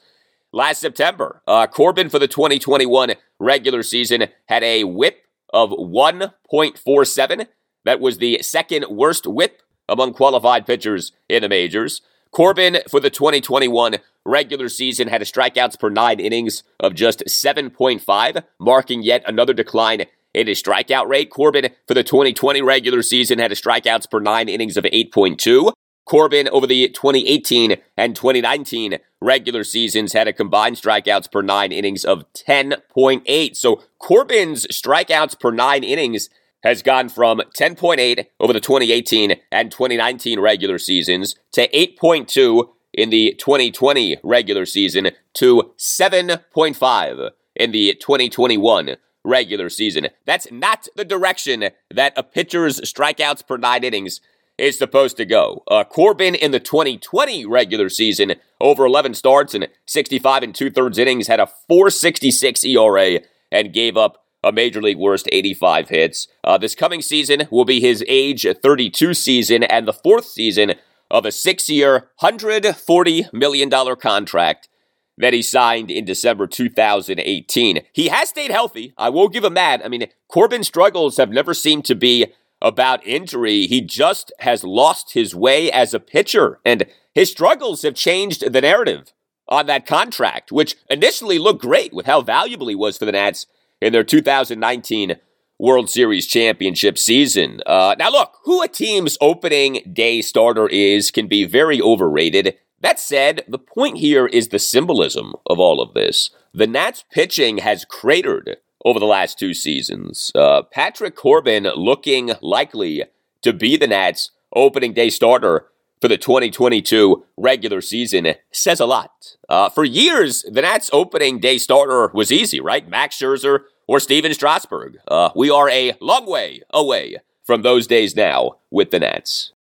last September. Uh, Corbin for the 2021 regular season had a whip of 1.47. That was the second worst whip among qualified pitchers in the majors. Corbin for the 2021 regular season had a strikeouts per nine innings of just 7.5, marking yet another decline in his strikeout rate. Corbin for the 2020 regular season had a strikeouts per nine innings of 8.2. Corbin over the 2018 and 2019 regular seasons had a combined strikeouts per nine innings of 10.8. So Corbin's strikeouts per nine innings has gone from 10.8 over the 2018 and 2019 regular seasons to 8.2 in the 2020 regular season to 7.5 in the 2021 regular season. That's not the direction that a pitcher's strikeouts per nine innings is supposed to go. Uh, Corbin in the 2020 regular season, over 11 starts and 65 and two thirds innings, had a 466 ERA and gave up a major league worst 85 hits. Uh, this coming season will be his age 32 season and the fourth season of a six year, $140 million contract that he signed in December 2018. He has stayed healthy. I will give him that. I mean, Corbin's struggles have never seemed to be about injury. He just has lost his way as a pitcher, and his struggles have changed the narrative on that contract, which initially looked great with how valuable he was for the Nats in their 2019 World Series championship season. Uh, now, look, who a team's opening day starter is can be very overrated. That said, the point here is the symbolism of all of this. The Nats pitching has cratered over the last two seasons. Uh, Patrick Corbin looking likely to be the Nats' opening day starter for the 2022 regular season says a lot. Uh, for years, the Nats' opening day starter was easy, right? Max Scherzer or Stephen Strasburg. Uh, we are a long way away from those days now with the Nats.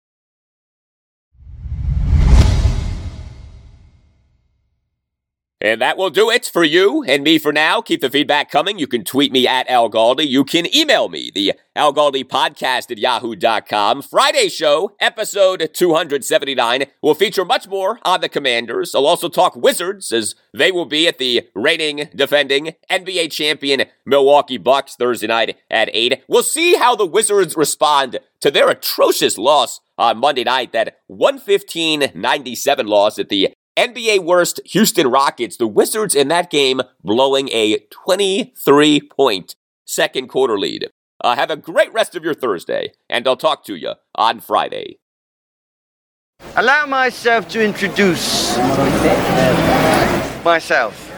And that will do it for you and me for now. Keep the feedback coming. You can tweet me at Al Galdi. You can email me, the Al Galdi podcast at yahoo.com. Friday show, episode 279, will feature much more on the Commanders. I'll also talk Wizards as they will be at the reigning, defending NBA champion Milwaukee Bucks Thursday night at 8. We'll see how the Wizards respond to their atrocious loss on Monday night, that 115 97 loss at the NBA worst Houston Rockets, the Wizards in that game blowing a 23 point second quarter lead. Uh, have a great rest of your Thursday, and I'll talk to you on Friday. Allow myself to introduce myself.